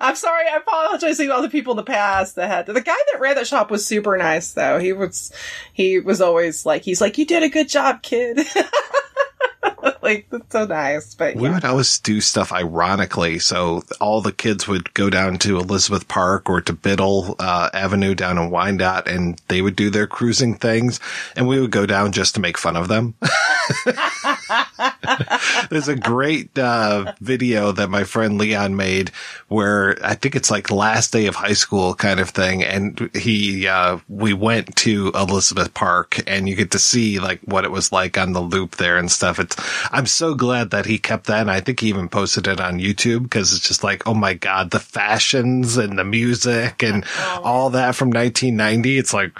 I'm sorry. I apologize to all the people in the past that had to. The guy that ran that shop was super nice though. He was, he was always like, he's like, you did a good job, kid. *laughs* like, that's so nice. But we would always do stuff ironically. So all the kids would go down to Elizabeth Park or to Biddle uh, Avenue down in Wyandotte and they would do their cruising things and we would go down just to make fun of them. *laughs* *laughs* There's a great uh, video that my friend Leon made where I think it's like last day of high school kind of thing. And he, uh, we went to Elizabeth Park and you get to see like what it was like on the loop there and stuff. It's, I'm so glad that he kept that. And I think he even posted it on YouTube because it's just like, oh my God, the fashions and the music and all that from 1990. It's like,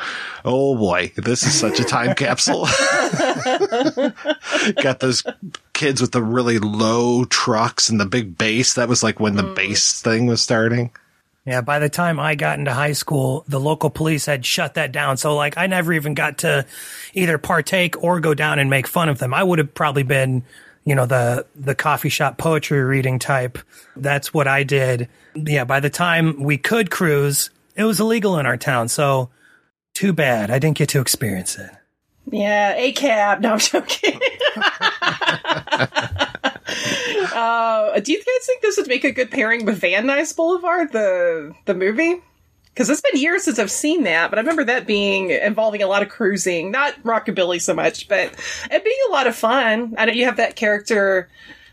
oh boy, this is such a time capsule. *laughs* Got those kids with the really low trucks and the big bass. That was like when the mm. bass thing was starting. Yeah, by the time I got into high school, the local police had shut that down. So like I never even got to either partake or go down and make fun of them. I would have probably been, you know, the the coffee shop poetry reading type. That's what I did. Yeah, by the time we could cruise, it was illegal in our town. So too bad I didn't get to experience it. Yeah, a cab. No, I'm joking. uh, do you guys think this would make a good pairing with Van Nuys Boulevard, the the movie? Because it's been years since I've seen that, but I remember that being involving a lot of cruising, not rockabilly so much, but it being a lot of fun. I know you have that character.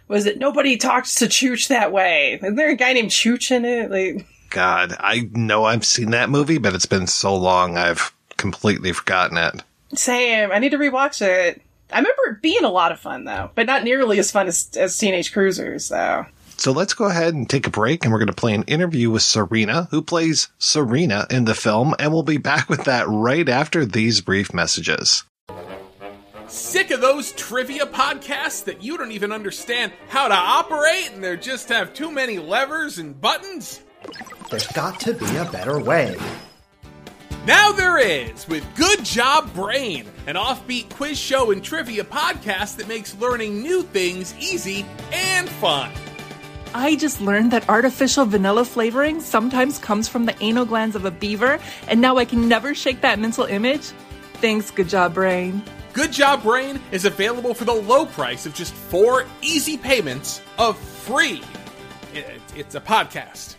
Was it nobody talks to Chooch that way? Isn't there a guy named Chooch in it? Like, God, I know I've seen that movie, but it's been so long I've completely forgotten it. Same. I need to rewatch it. I remember it being a lot of fun though, but not nearly as fun as, as Teenage Cruisers though. So let's go ahead and take a break and we're going to play an interview with Serena, who plays Serena in the film, and we'll be back with that right after these brief messages. Sick of those trivia podcasts that you don't even understand how to operate and they just have too many levers and buttons? There's got to be a better way. Now there is with Good Job Brain, an offbeat quiz show and trivia podcast that makes learning new things easy and fun. I just learned that artificial vanilla flavoring sometimes comes from the anal glands of a beaver, and now I can never shake that mental image. Thanks, good job, brain. Good Job Brain is available for the low price of just four easy payments of free. It- It's a podcast.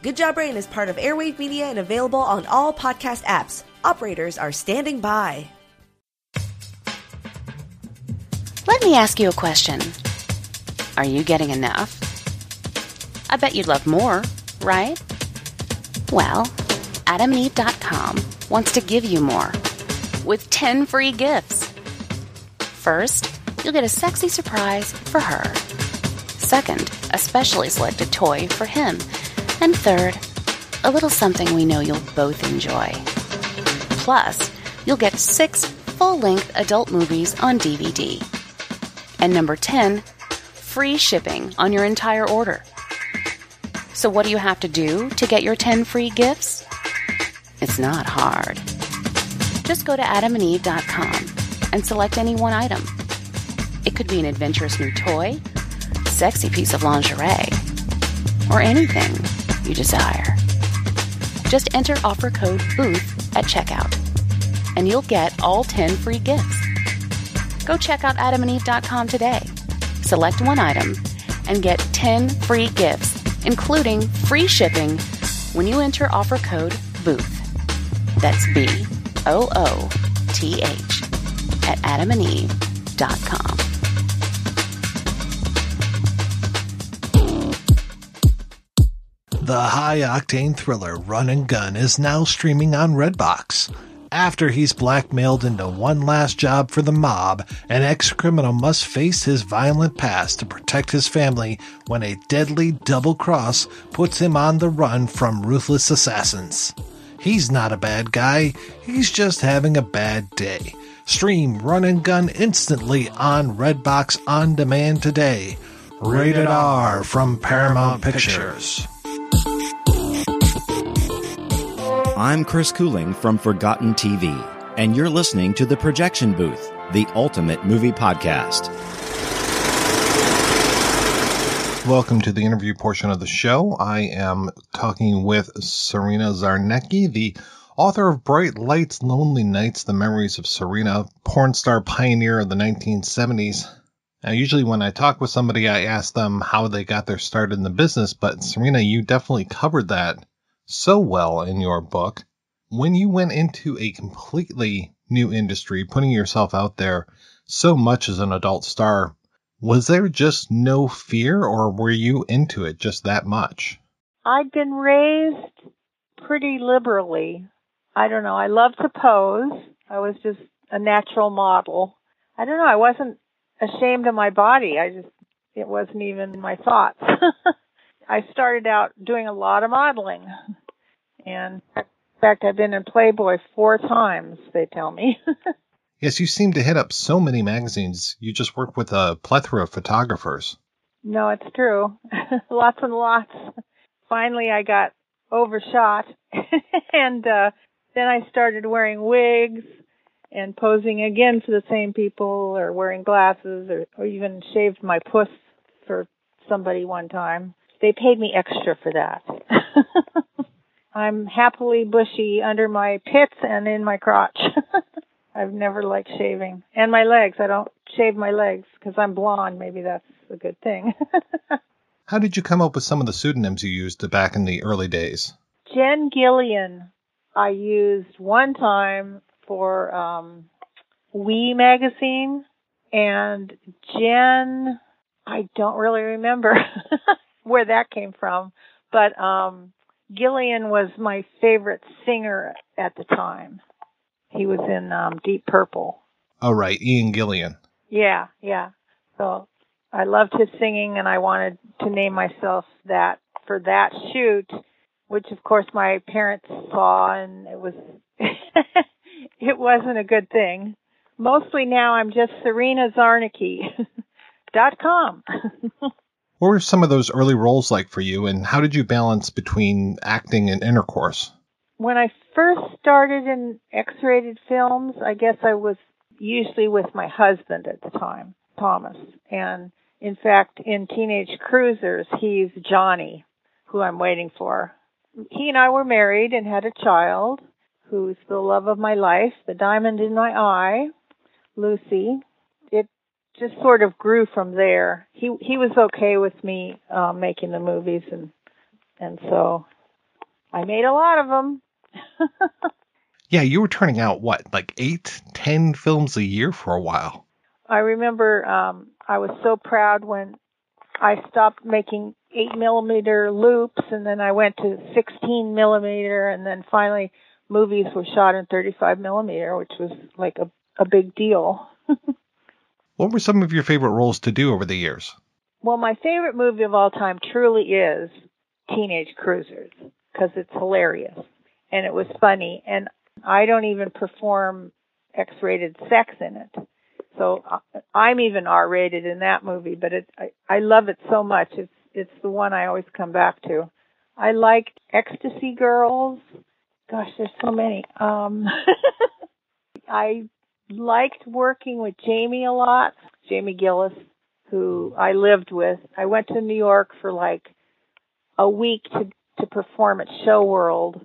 Good Job Brain is part of Airwave Media and available on all podcast apps. Operators are standing by. Let me ask you a question. Are you getting enough? I bet you'd love more, right? Well, adamandeve.com wants to give you more with 10 free gifts. First, you'll get a sexy surprise for her. Second, a specially selected toy for him. And third, a little something we know you'll both enjoy. Plus, you'll get six full length adult movies on DVD. And number 10, free shipping on your entire order. So, what do you have to do to get your 10 free gifts? It's not hard. Just go to adamandeve.com and select any one item. It could be an adventurous new toy, sexy piece of lingerie, or anything you desire. Just enter offer code BOOTH at checkout, and you'll get all 10 free gifts. Go check out adamandeve.com today. Select one item and get 10 free gifts, including free shipping when you enter offer code BOOTH. That's B O O T H at adamandeve.com. The high octane thriller Run and Gun is now streaming on Redbox. After he's blackmailed into one last job for the mob, an ex criminal must face his violent past to protect his family when a deadly double cross puts him on the run from ruthless assassins. He's not a bad guy, he's just having a bad day. Stream Run and Gun instantly on Redbox On Demand today. Rated R from Paramount Pictures. I'm Chris Cooling from Forgotten TV, and you're listening to The Projection Booth, the ultimate movie podcast. Welcome to the interview portion of the show. I am talking with Serena Zarnecki, the author of Bright Lights, Lonely Nights, The Memories of Serena, porn star pioneer of the 1970s. Now, usually when I talk with somebody, I ask them how they got their start in the business, but Serena, you definitely covered that so well in your book. When you went into a completely new industry, putting yourself out there so much as an adult star, was there just no fear or were you into it just that much? I'd been raised pretty liberally. I don't know. I love to pose. I was just a natural model. I don't know. I wasn't ashamed of my body. I just, it wasn't even my thoughts. *laughs* I started out doing a lot of modeling. And in fact, I've been in Playboy four times, they tell me. *laughs* Yes, you seem to hit up so many magazines. You just work with a plethora of photographers. no, it's true. *laughs* lots and lots. Finally, I got overshot. *laughs* and uh, then I started wearing wigs and posing again for the same people or wearing glasses or, or even shaved my puss for somebody one time. They paid me extra for that. *laughs* I'm happily bushy under my pits and in my crotch. *laughs* I've never liked shaving. And my legs. I don't shave my legs because I'm blonde. Maybe that's a good thing. *laughs* How did you come up with some of the pseudonyms you used back in the early days? Jen Gillian, I used one time for um, Oui magazine, and Jen, I don't really remember where that came from, but um, Gillian was my favorite singer at the time. He was in um, Deep Purple. Oh, right. Ian Gillan. Yeah, yeah. So I loved his singing, and I wanted to name myself that for that shoot, which of course my parents saw, and it was *laughs* it wasn't a good thing. Mostly now I'm just Serena Zarnicki *laughs* dot com. *laughs* What were some of those early roles like for you, and how did you balance between acting and intercourse? when I first started in X-rated films, I guess I was usually with my husband at the time, Thomas. And in fact, in Teenage Cruisers, he's Johnny, who I'm waiting for. He and I were married and had a child who's the love of my life, the diamond in my eye, Lucy. Just sort of grew from there. He he was okay with me uh, making the movies and and so I made a lot of them. *laughs* Yeah, you were turning out what, like eight, ten films a year for a while. I remember um, I was so proud when I stopped making eight millimeter loops, and then I went to sixteen millimeter, and then finally movies were shot in thirty five millimeter, which was like a a big deal. *laughs* What were some of your favorite roles to do over the years? Well, my favorite movie of all time truly is Teenage Cruisers because it's hilarious and it was funny, and I don't even perform X-rated sex in it. So I'm even R-rated in that movie, but it, I, I love it so much. It's it's the one I always come back to. I liked Ecstasy Girls. Gosh, there's so many. Um, *laughs* I liked working with Jamie a lot. Jamie Gillis, who I lived with. I went to New York for like a week to to perform at Show World,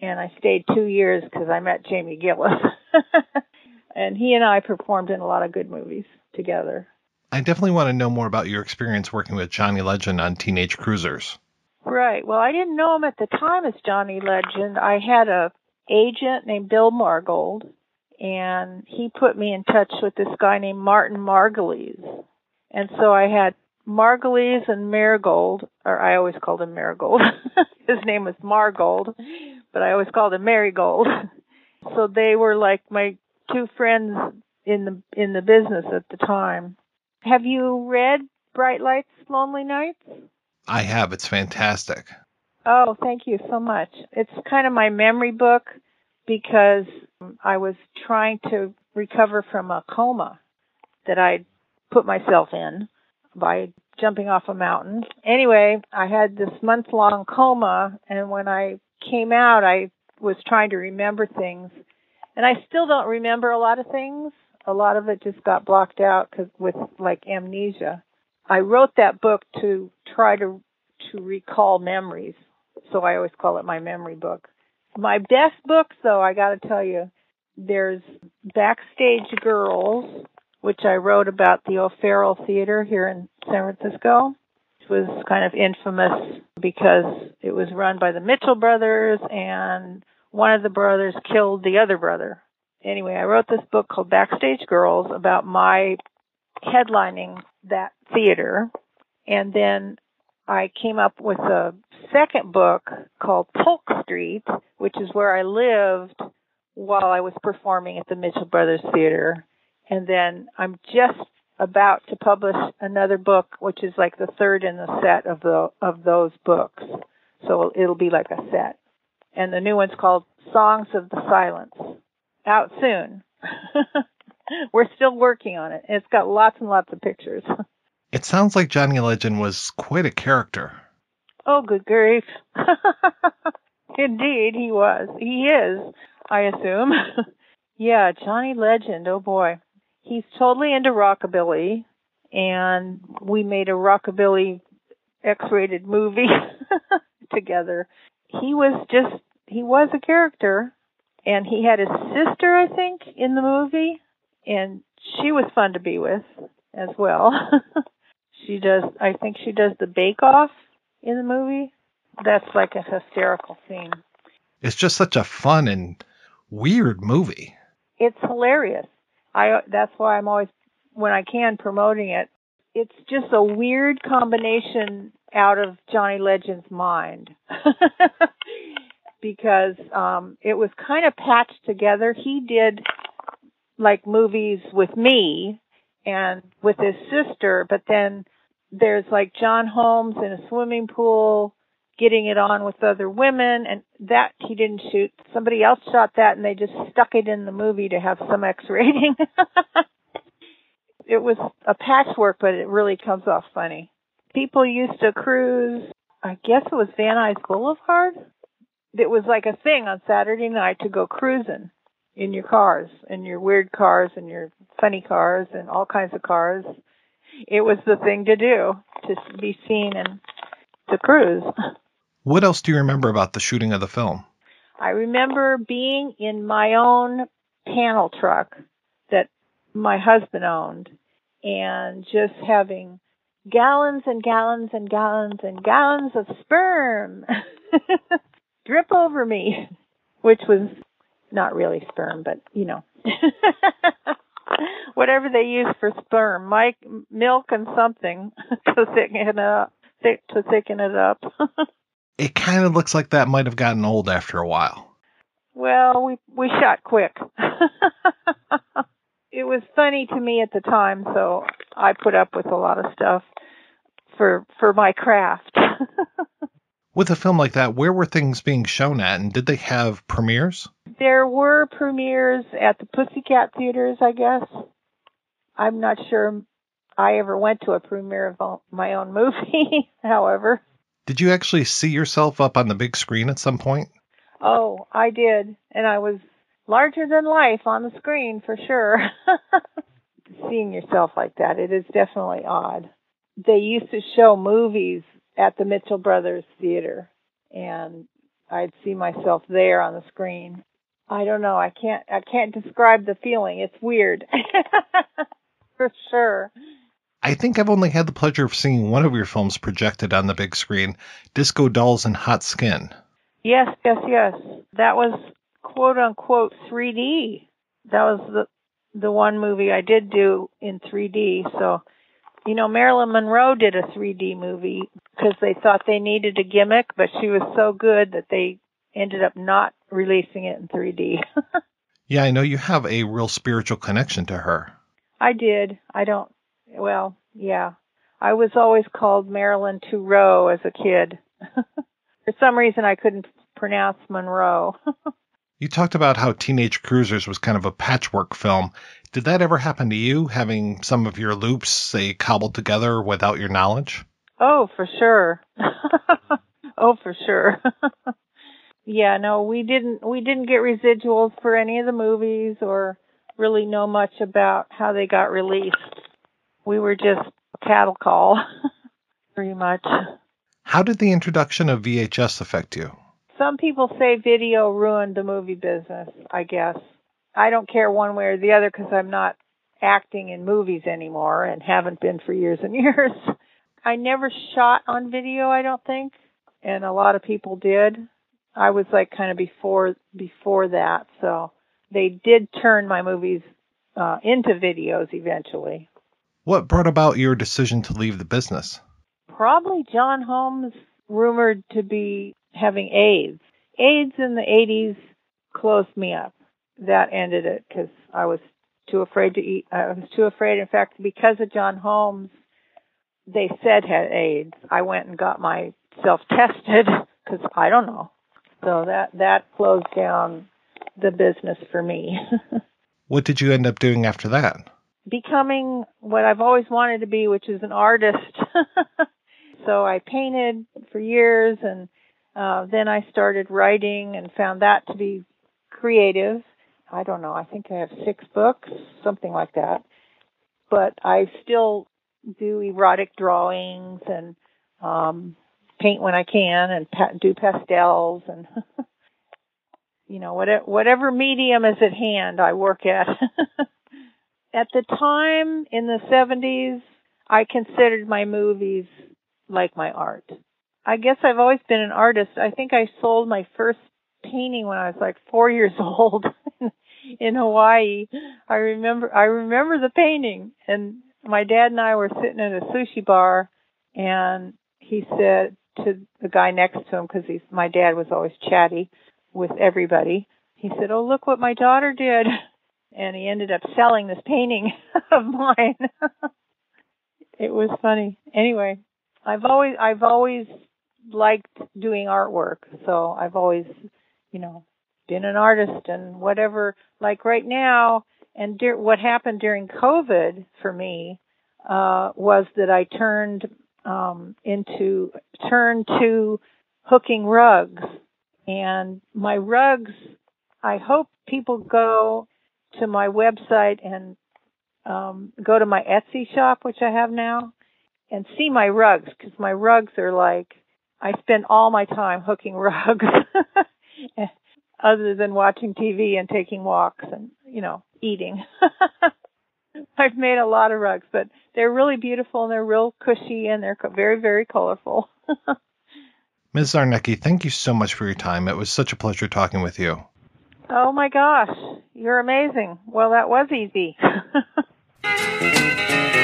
and I stayed two years because I met Jamie Gillis. *laughs* and he and I performed in a lot of good movies together. I definitely want to know more about your experience working with Johnny Legend on Teenage Cruisers. Right. Well, I didn't know him at the time as Johnny Legend. I had a agent named Bill Margold, and he put me in touch with this guy named Martin Margulies. And so I had Margulies and Marigold, or I always called him Marigold. *laughs* His name was Margold, but I always called him Marigold. *laughs* So they were like my two friends in the in the business at the time. Have you read Bright Lights, Lonely Nights? I have. It's fantastic. Oh, thank you so much. It's kind of my memory book because I was trying to recover from a coma that I put myself in by jumping off a mountain. Anyway, I had this month long coma and when I came out I was trying to remember things and I still don't remember a lot of things. A lot of it just got blocked out cuz with like amnesia. I wrote that book to try to to recall memories. So I always call it my memory book. My best books though, I got to tell you, there's Backstage Girls, which I wrote about the O'Farrell Theater here in San Francisco. It was kind of infamous because it was run by the Mitchell brothers and one of the brothers killed the other brother. Anyway, I wrote this book called Backstage Girls about my headlining that theater. And then I came up with a second book called Polk Street, which is where I lived while I was performing at the Mitchell Brothers Theater. And then I'm just about to publish another book, which is like the third in the set of the of those books. So it'll be like a set. And the new one's called Songs of the Silence. Out soon. *laughs* We're still working on it. It's got lots and lots of pictures. *laughs* It sounds like Johnny Legend was quite a character. Oh, good grief. *laughs* Indeed, he was. He is, I assume. *laughs* yeah, Johnny Legend. Oh boy. He's totally into rockabilly, and we made a rockabilly X-rated movie *laughs* together. He was just, he was a character, and he had his sister, I think, in the movie, and she was fun to be with as well. She does, I think she does the bake off in the movie. That's like a hysterical scene. It's just such a fun and weird movie. It's hilarious. I that's why I'm always when I can promoting it. It's just a weird combination out of Johnny Legend's mind. *laughs* because um it was kind of patched together. He did like movies with me and with his sister, but then there's like John Holmes in a swimming pool getting it on with other women and that he didn't shoot. Somebody else shot that and they just stuck it in the movie to have some *laughs* X rating. it was a patchwork, but it really comes off funny. People used to cruise, I guess it was Van Nuys Boulevard. It was like a thing on Saturday night to go cruising in your cars, in your weird cars and your funny cars and all kinds of cars. It was the thing to do to be seen and to cruise. What else do you remember about the shooting of the film? I remember being in my own panel truck that my husband owned and just having gallons and gallons and gallons and gallons of sperm *laughs* drip over me, which was not really sperm, but you know, *laughs* whatever they use for sperm, Mike, milk and something *laughs* to thicken it up, thick, to thicken it up. *laughs* It kind of looks like that might have gotten old after a while. well, we we shot quick. *laughs* it was funny to me at the time, so I put up with a lot of stuff for for my craft. With a film like that, where were things being shown at, and did they have premieres? There were premieres at the Pussycat Theaters, I guess. I'm not sure I ever went to a premiere of my own movie, *laughs* however. Did you actually see yourself up on the big screen at some point? Oh, I did. And I was larger than life on the screen for sure. *laughs* Seeing yourself like that, it is definitely odd. They used to show movies at the Mitchell Brothers Theater, and I'd see myself there on the screen. I don't know. I can't. I can't describe the feeling. It's weird, *laughs* for sure. I think I've only had the pleasure of seeing one of your films projected on the big screen, Disco Dolls and Hot Skin. Yes, yes, yes. That was quote unquote 3D. That was the the one movie I did do in 3D. So, you know, Marilyn Monroe did a 3D movie because they thought they needed a gimmick, but she was so good that they ended up not releasing it in 3D. *laughs* Yeah, I know you have a real spiritual connection to her. I did. I don't. Well, yeah. I was always called Marilyn Monroe as a kid. *laughs* For some reason, I couldn't pronounce Monroe. *laughs* You talked about how Teenage Cruisers was kind of a patchwork film. Did that ever happen to you, having some of your loops, say, cobbled together without your knowledge? Oh, for sure. *laughs* oh, for sure. yeah, no, we didn't we didn't get residuals for any of the movies or really know much about how they got released. We were just cattle call *laughs* pretty much. How did the introduction of VHS affect you? Some people say video ruined the movie business, I guess. I don't care one way or the other because I'm not acting in movies anymore and haven't been for years and *laughs* years. I never shot on video, I don't think, and a lot of people did. I was like kind of before before that, so they did turn my movies uh, into videos eventually. What brought about your decision to leave the business? Probably John Holmes rumored to be having AIDS. AIDS in the 80s closed me up. That ended it because I was too afraid to eat. I was too afraid. In fact, because of John Holmes, they said had AIDS. I went and got myself *laughs* tested because I don't know. So that that closed down the business for me. *laughs* What did you end up doing after that? Becoming what I've always wanted to be, which is an artist. *laughs* so I painted for years and uh, then I started writing and found that to be creative. I don't know. I think I have six books, something like that. But I still do erotic drawings and um, paint when I can and pa- do pastels and *laughs* you know whatever whatever medium is at hand I work at. *laughs* at the time in the 70s, I considered my movies like my art. I guess I've always been an artist. I think I sold my first painting when I was like four years *laughs* old in Hawaii. I remember I remember the painting, and my dad and I were sitting at a sushi bar, and he said to the guy next to him because he's my dad was always chatty with everybody. He said, "Oh, look what my daughter did," and he ended up selling this painting *laughs* of mine. *laughs* it was funny. Anyway, I've always I've always liked doing artwork, so I've always, you know, been an artist and whatever. Like right now, and de- what happened during COVID for me uh, was that I turned um, into turned to hooking rugs, and my rugs. I hope people go to my website and um, go to my Etsy shop, which I have now, and see my rugs because my rugs are like I spend all my time hooking *laughs* rugs, *laughs* other than watching TV and taking walks and you know eating. *laughs* I've made a lot of rugs, but they're really beautiful and they're real cushy and they're very very colorful. Ms. Zarnecki, thank you so much for your time. It was such a pleasure talking with you. Oh my gosh, you're amazing. Well, that was easy. *laughs*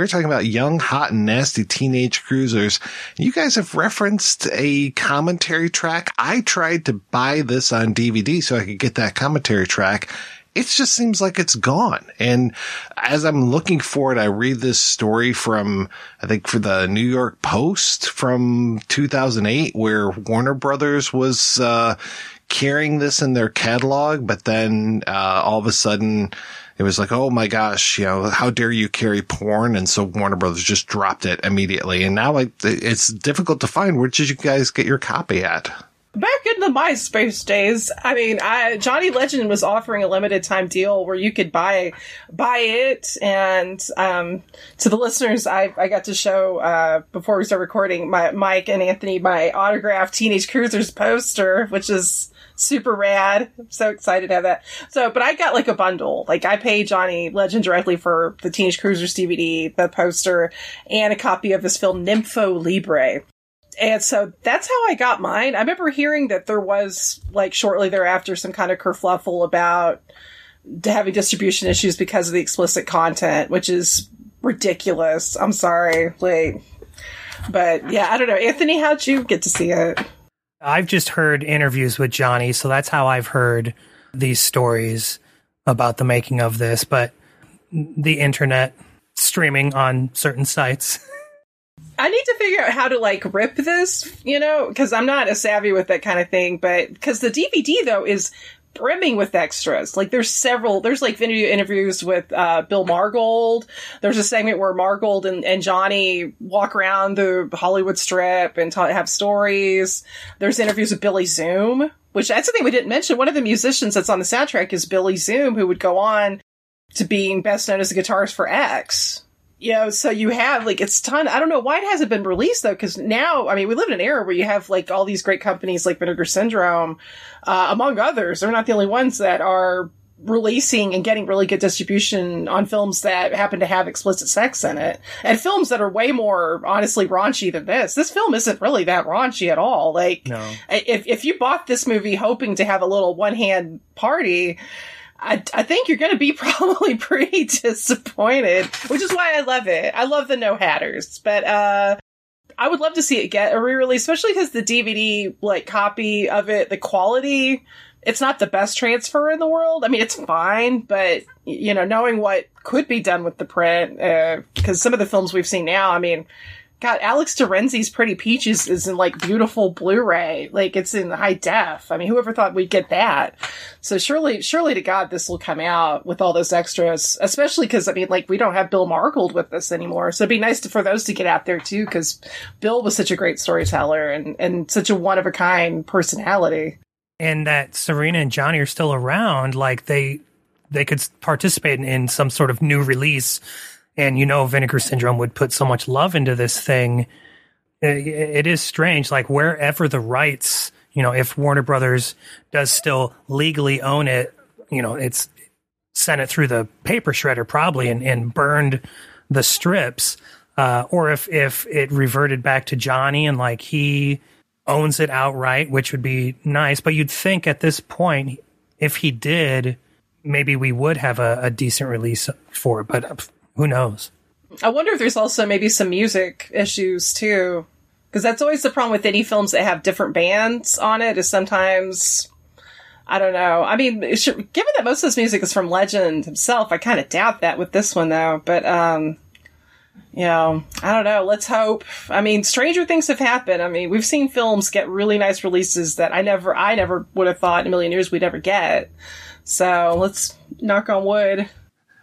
we're talking about young, hot, and nasty teenage cruisers. You guys have referenced a commentary track. I tried to buy this on DVD so I could get that commentary track. It just seems like it's gone. And as I'm looking for it, I read this story from, I think for the New York Post from 2008 where Warner Brothers was, uh, carrying this in their catalog, but then, uh, all of a sudden, it was like, oh my gosh, you know, how dare you carry porn? And so Warner Brothers just dropped it immediately. And now like it's difficult to find. Where did you guys get your copy at? Back in the MySpace days, I mean, I, Johnny Legend was offering a limited time deal where you could buy buy it, and um, to the listeners, I, I got to show uh, before we start recording my Mike and Anthony my autographed Teenage Cruisers poster, which is super rad. I'm so excited to have that. So, but I got like a bundle. Like I paid Johnny Legend directly for the Teenage Cruisers DVD, the poster, and a copy of his film Nympho Libre. And so that's how I got mine. I remember hearing that there was like shortly thereafter some kind of kerfluffle about having distribution issues because of the explicit content, which is ridiculous. I'm sorry. Like, but yeah, I don't know. Anthony, how'd you get to see it? I've just heard interviews with Johnny, so that's how I've heard these stories about the making of this, but the internet streaming on certain sites. *laughs* I need to figure out how to like rip this, you know, because I'm not as savvy with that kind of thing. But because the DVD though is brimming with extras. Like there's several, there's like video interviews with uh, Bill Margold. There's a segment where Margold and, and Johnny walk around the Hollywood Strip and ta- have stories. There's interviews with Billy Zoom, which that's the thing we didn't mention. One of the musicians that's on the soundtrack is Billy Zoom, who would go on to being best known as the guitarist for X you know, so you have like it's ton. I don't know why it hasn't been released though, because now I mean we live in an era where you have like all these great companies like Vinegar Syndrome, uh, among others. They're not the only ones that are releasing and getting really good distribution on films that happen to have explicit sex in it, and films that are way more honestly raunchy than this. This film isn't really that raunchy at all. Like, no. if if you bought this movie hoping to have a little one hand party. I, I think you're going to be *laughs* probably pretty disappointed, which is why I love it. I love the no hatters, but uh, I would love to see it get a re-release, especially because the DVD like copy of it, the quality, it's not the best transfer in the world. I mean, it's fine, but you know, knowing what could be done with the print, because uh, some of the films we've seen now, I mean, God, Alex de Renzy's Pretty Peaches is in like beautiful Blu-ray, like it's in high def. I mean, whoever thought we'd get that? So surely, surely to God, this will come out with all those extras, especially because I mean, like we don't have Bill Margold with us anymore, so it'd be nice to, for those to get out there too, because Bill was such a great storyteller and and such a one of a kind personality. And that Serena and Johnny are still around, like they they could participate in, in some sort of new release and you know vinegar syndrome would put so much love into this thing. It, it is strange like wherever the rights you know if warner brothers does still legally own it you know it's sent it through the paper shredder probably and, and burned the strips uh, or if if it reverted back to johnny and like he owns it outright which would be nice. But you'd think at this point if he did maybe we would have a, a decent release for it. But who knows? I wonder if there's also maybe some music issues too, because that's always the problem with any films that have different bands on it. Is sometimes I don't know. I mean, given that most of this music is from Legend himself, I kind of doubt that with this one though. But um, you know, I don't know. Let's hope. I mean, stranger things have happened. I mean, we've seen films get really nice releases that I never, I never would have thought in a million years we'd ever get. So let's knock on wood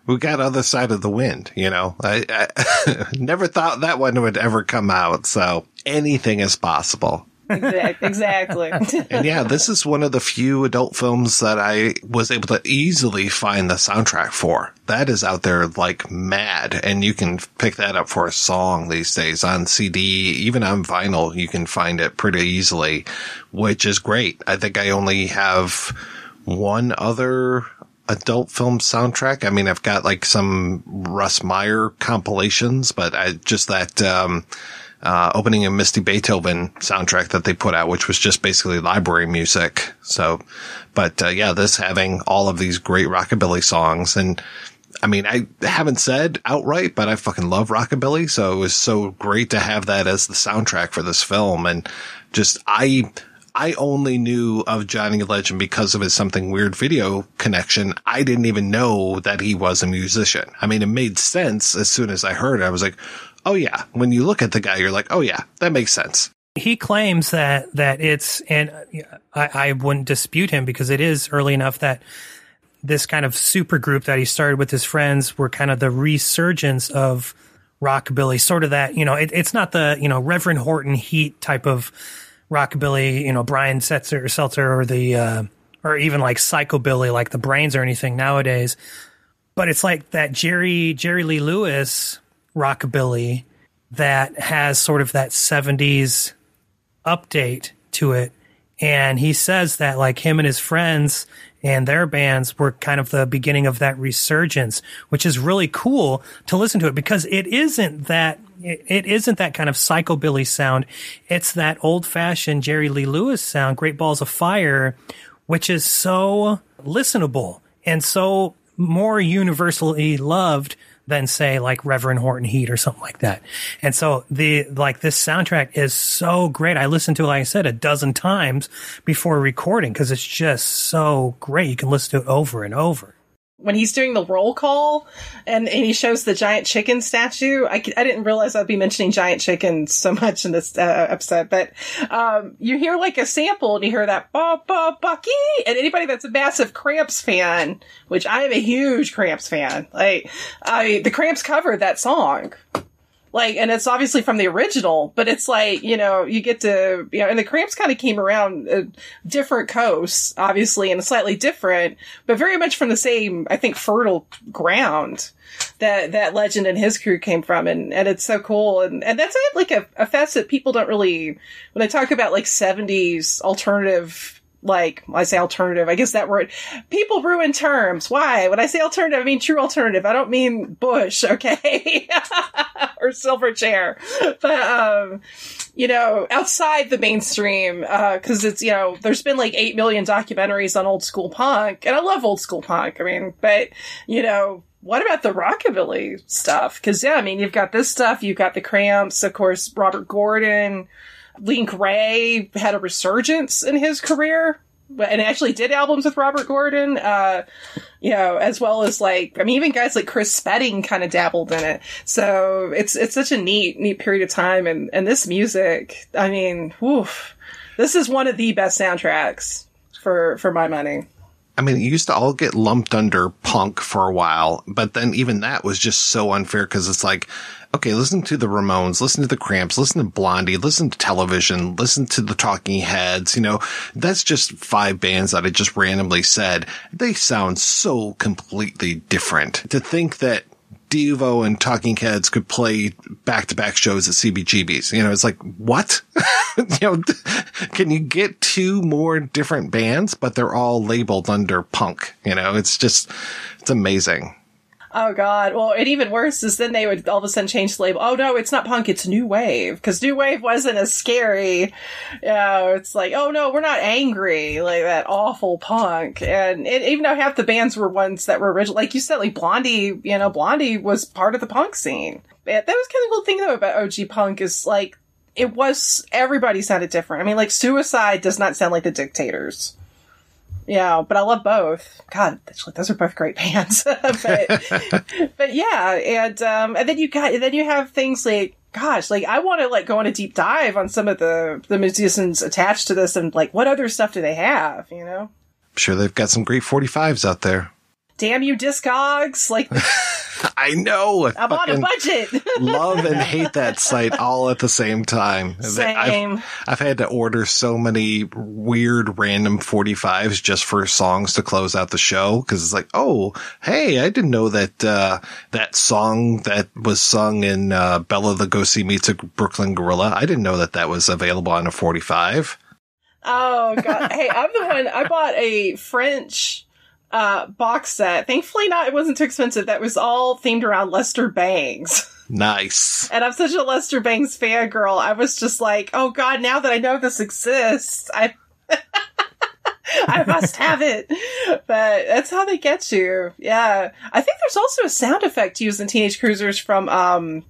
we got other side of the wind, you know. I, I *laughs* never thought that one would ever come out, so anything is possible. exactly. *laughs* and yeah, this is one of the few adult films that I was able to easily find the soundtrack for. That is out there like mad, and you can pick that up for a song these days on CD, even on vinyl. You can find it pretty easily, which is great. I think I only have one other adult film soundtrack. I mean, I've got like some Russ Meyer compilations, but I just that, um, uh, opening a Misty Beethoven soundtrack that they put out, which was just basically library music. So, but, uh, yeah, this having all of these great rockabilly songs and, I mean, I haven't said outright, but I fucking love rockabilly. So it was so great to have that as the soundtrack for this film. And just, I, I only knew of Johnny Legend because of his something weird video connection. I didn't even know that he was a musician. I mean, it made sense as soon as I heard it. I was like, oh yeah. When you look at the guy, you're like, oh yeah, that makes sense. He claims that that it's, and I, I wouldn't dispute him because it is early enough that this kind of super group that he started with his friends were kind of the resurgence of rockabilly, sort of that, you know, it, it's not the, you know, Reverend Horton Heat type of rockabilly, you know, Brian Setzer, Seltzer or the, uh, or even like psychobilly, like the brains or anything nowadays. But it's like that Jerry, Jerry Lee Lewis rockabilly that has sort of that 70s update to it. And he says that like him and his friends and their bands were kind of the beginning of that resurgence, which is really cool to listen to it because it isn't that it, isn't that kind of psychobilly sound. It's that old fashioned Jerry Lee Lewis sound, Great Balls of Fire, which is so listenable and so more universally loved than say like Reverend Horton Heat or something like that. And so the like this soundtrack is so great. I listened to it, like I said, a dozen times before recording because it's just so great. You can listen to it over and over when he's doing the roll call and, and he shows the giant chicken statue, I, I didn't realize I'd be mentioning giant chickens so much in this uh, episode, but um, you hear like a sample and you hear that ba ba Bucky, and anybody that's a massive Cramps fan, which I am a huge Cramps fan, like I the Cramps covered that song like, and it's obviously from the original, but it's like, you know, you get to, you know, and the cramps kind of came around uh, different coasts, obviously, and slightly different, but very much from the same, I think, fertile ground that, that legend and his crew came from. And, and it's so cool. And, and that's like a, a facet people don't really, when they talk about like 70s alternative like I say alternative. I guess that word people ruin terms. Why? When I say alternative, I mean true alternative. I don't mean Bush, *laughs* okay? *laughs* or Silverchair. But um you know, outside the mainstream, uh, cause it's, you know, there's been like 8 million documentaries on old school punk, and I love old school punk. I mean, but, you know, what about the rockabilly stuff? Cause yeah, I mean, you've got this stuff, you've got the cramps, of course, Robert Gordon, Link Wray had a resurgence in his career. and actually did albums with Robert Gordon. Uh, you know, as well as like, I mean, even guys like Chris Spedding kind of dabbled in it. So it's, it's such a neat, neat period of time. And, and this music, I mean, woof, this is one of the best soundtracks for, for my money. I mean, it used to all get lumped under punk for a while, but then even that was just so unfair because it's like, okay, listen to the Ramones, listen to the Cramps, listen to Blondie, listen to Television, listen to the Talking Heads. You know, that's just five bands that I just randomly said. They sound so completely different. To think that Devo and Talking Heads could play back to back shows at CBGB's. You know, it's like, what? *laughs* you know, *laughs* can you get two more different bands, but they're all labeled under punk? You know, it's just, it's amazing. Oh God! Well, and even worse is then they would all of a sudden change the label. Oh no, it's not punk; it's new wave because new wave wasn't as scary. You know, it's like, oh no, we're not angry like that awful punk. And it, even though half the bands were ones that were original, like you said, like Blondie. You know, Blondie was part of the punk scene. Yeah, that was kind of cool thing though about OG punk is like it was everybody sounded different. I mean, like Suicide does not sound like the Dictators. Yeah, but I love both. God, those are both great *laughs* bands. *laughs* but, *laughs* but yeah, and um, and then you got then you have things like gosh, like I want to like go on a deep dive on some of the the musicians attached to this and like what other stuff do they have? You know, I'm sure they've got some great 45s out there. Damn you, Discogs! Like *laughs* I know. I I'm on a budget. *laughs* love and hate that site all at the same time. Same. I've, I've had to order so many weird random 45s just for songs to close out the show. Cause it's like, oh, hey, I didn't know that, uh, that song that was sung in, uh, Bela Lugosi Meets a Brooklyn Gorilla. I didn't know that that was available on a 45. Oh god. hey, I'm the one I bought a French uh box set. Thankfully not it wasn't too expensive. That was all themed around Lester Bangs. *laughs* Nice. And I'm such a Lester Bangs fan girl. I was just like, oh god, now that I know this exists, I *laughs* I must have it. But that's how they get you. Yeah. I think there's also a sound effect used in Teenage Cruisers from um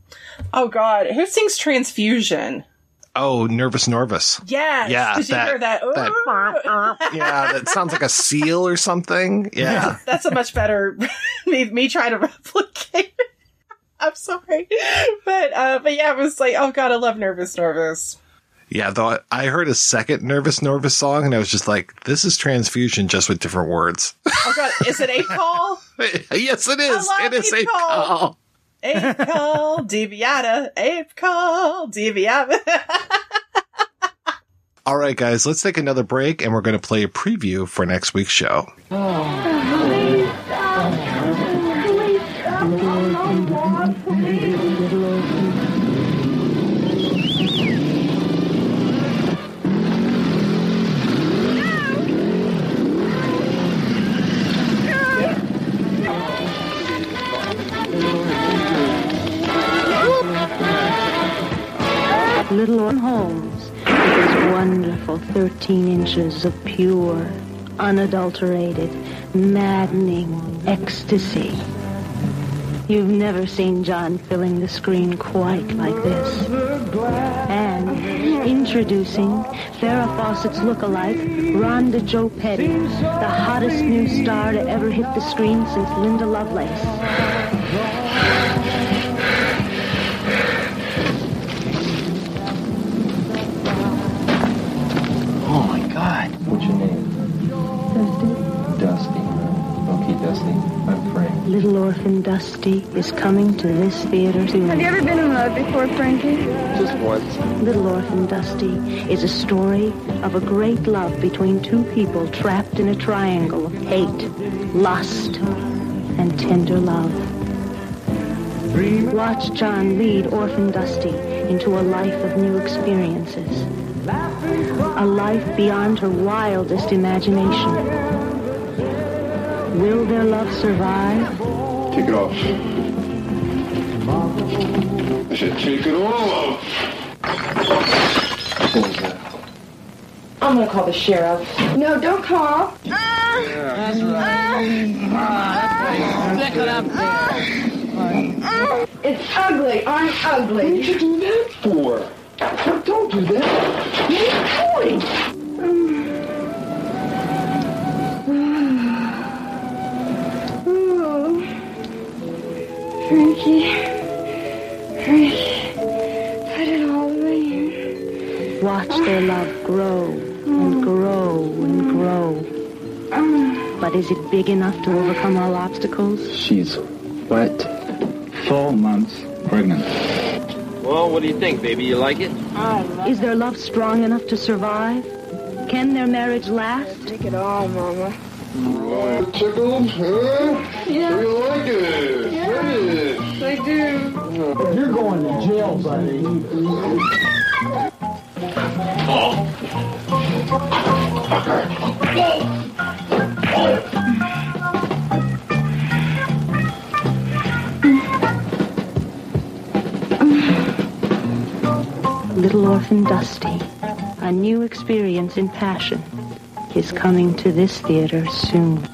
oh god, who sings Transfusion? Oh, Nervous Norvus. Yes. Yeah, Did you that- hear that? that- Yeah, that sounds like a seal or something. Yeah. *laughs* That's a much better *laughs* me, me trying to *laughs* replicate. it. I'm sorry, but uh, but yeah, it was like, oh god, I love Nervous Norvus. Yeah, though I heard a second Nervous Norvus song and I was just like, this is transfusion just with different words. Oh god, is it Ape Call? yes, it is. I love It is Ape Ape Call. Call. Ape *laughs* Call, Deviata, Ape Call, Deviata. All right, guys, let's take another break and we're going to play a preview for next week's show. Oh. Little Orm Holmes with his wonderful 13 inches of pure, unadulterated, maddening ecstasy. You've never seen John filling the screen quite like this. And introducing Farrah Fawcett's look-alike, Rhonda Jo Petty, the hottest new star to ever hit the screen since Linda Lovelace. God. What's your name? Dusty. Dusty. Okay, Dusty. I'm Frank. Little Orphan Dusty is coming to this theater soon. Have you ever been in love before, Frankie? Just once. Little Orphan Dusty is a story of a great love between two people trapped in a triangle of hate, lust, and tender love. Watch John lead Orphan Dusty into a life of new experiences. A life beyond her wildest imagination. Will their love survive? Take it off. I should take it off. What was that? I'm gonna call the sheriff. No, don't call. That's right. It's ugly. I'm ugly. What did you do that for? Don't, don't do that. What are you doing? *sighs* Frankie. Frankie. Put it all away. Watch their love grow and grow and grow. But is it big enough to overcome all obstacles? She's what? Four months pregnant. Well, what do you think, baby? You like it? Is their love strong enough to survive? Can their marriage last? Take it all, Mama. Tickled, huh? Yeah. You like it? Yeah. I do. You're going to jail, buddy. Little Orphan Dusty, a new experience in passion, is coming to this theater soon.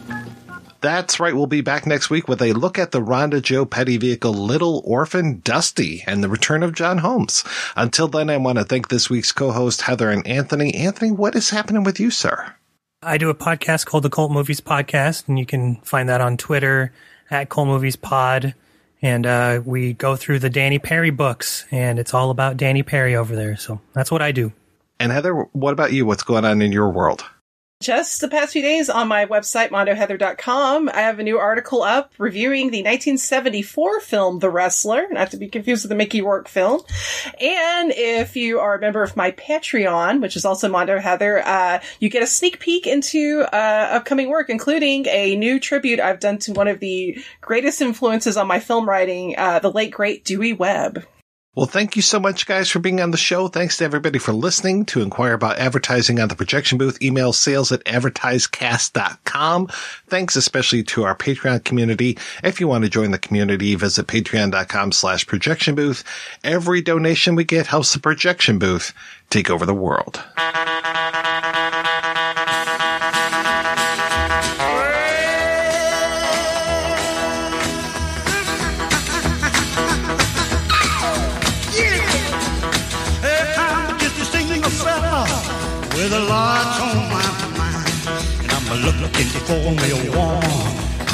That's right. We'll be back next week with a look at the Rhonda Jo Petty vehicle Little Orphan Dusty and the return of John Holmes. Until then, I want to thank this week's co-host Heather and Anthony. Anthony, what is happening with you, sir? I do a podcast called the Cult Movies Podcast, and you can find that on Twitter at Cult Movies Pod. And uh, we go through the Danny Peary books, and it's all about Danny Peary over there. So that's what I do. And Heather, what about you? What's going on in your world? Just the past few days on my website, mondoheather.com, I have a new article up reviewing the 1974 film The Wrestler, not to be confused with the Mickey Rourke film. And if you are a member of my Patreon, which is also Mondo Heather, uh, you get a sneak peek into uh, upcoming work, including a new tribute I've done to one of the greatest influences on my film writing, uh, the late great Dewey Webb. Well, thank you so much, guys, for being on the show. Thanks to everybody for listening. To inquire about advertising on the projection booth, email sales at advertisecast.com. Thanks especially to our Patreon community. If you want to join the community, visit patreon.com slash projection booth. Every donation we get helps the projection booth take over the world. For me a woman,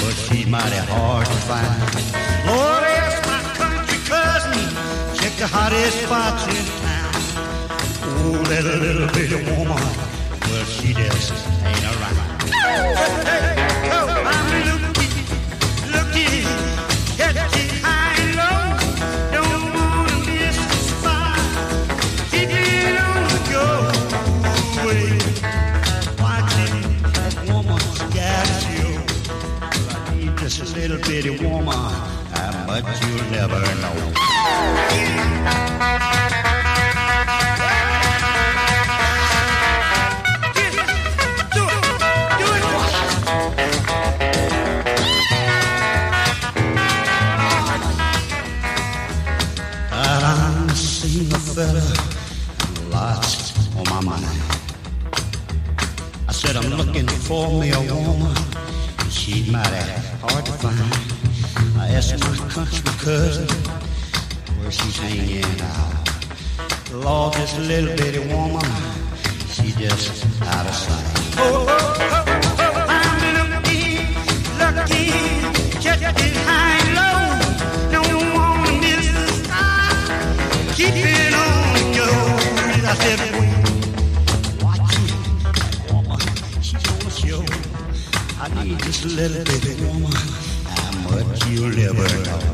but she's mighty hard to find. Lord, ask my country cousin, check the hottest spots in town. Oh, that little bitty woman, well, she just ain't around. Ah, I said I'm looking for me a country cousin where she's hanging out. Lord, this little bitty woman, she just out of sight. Oh, oh, oh, I'm looking, checking high and low. Don't wanna miss the spot. Keep on the go. I said, watch it, woman, she's gonna show. I need this little bitty woman. How much you'll never know.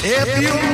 If you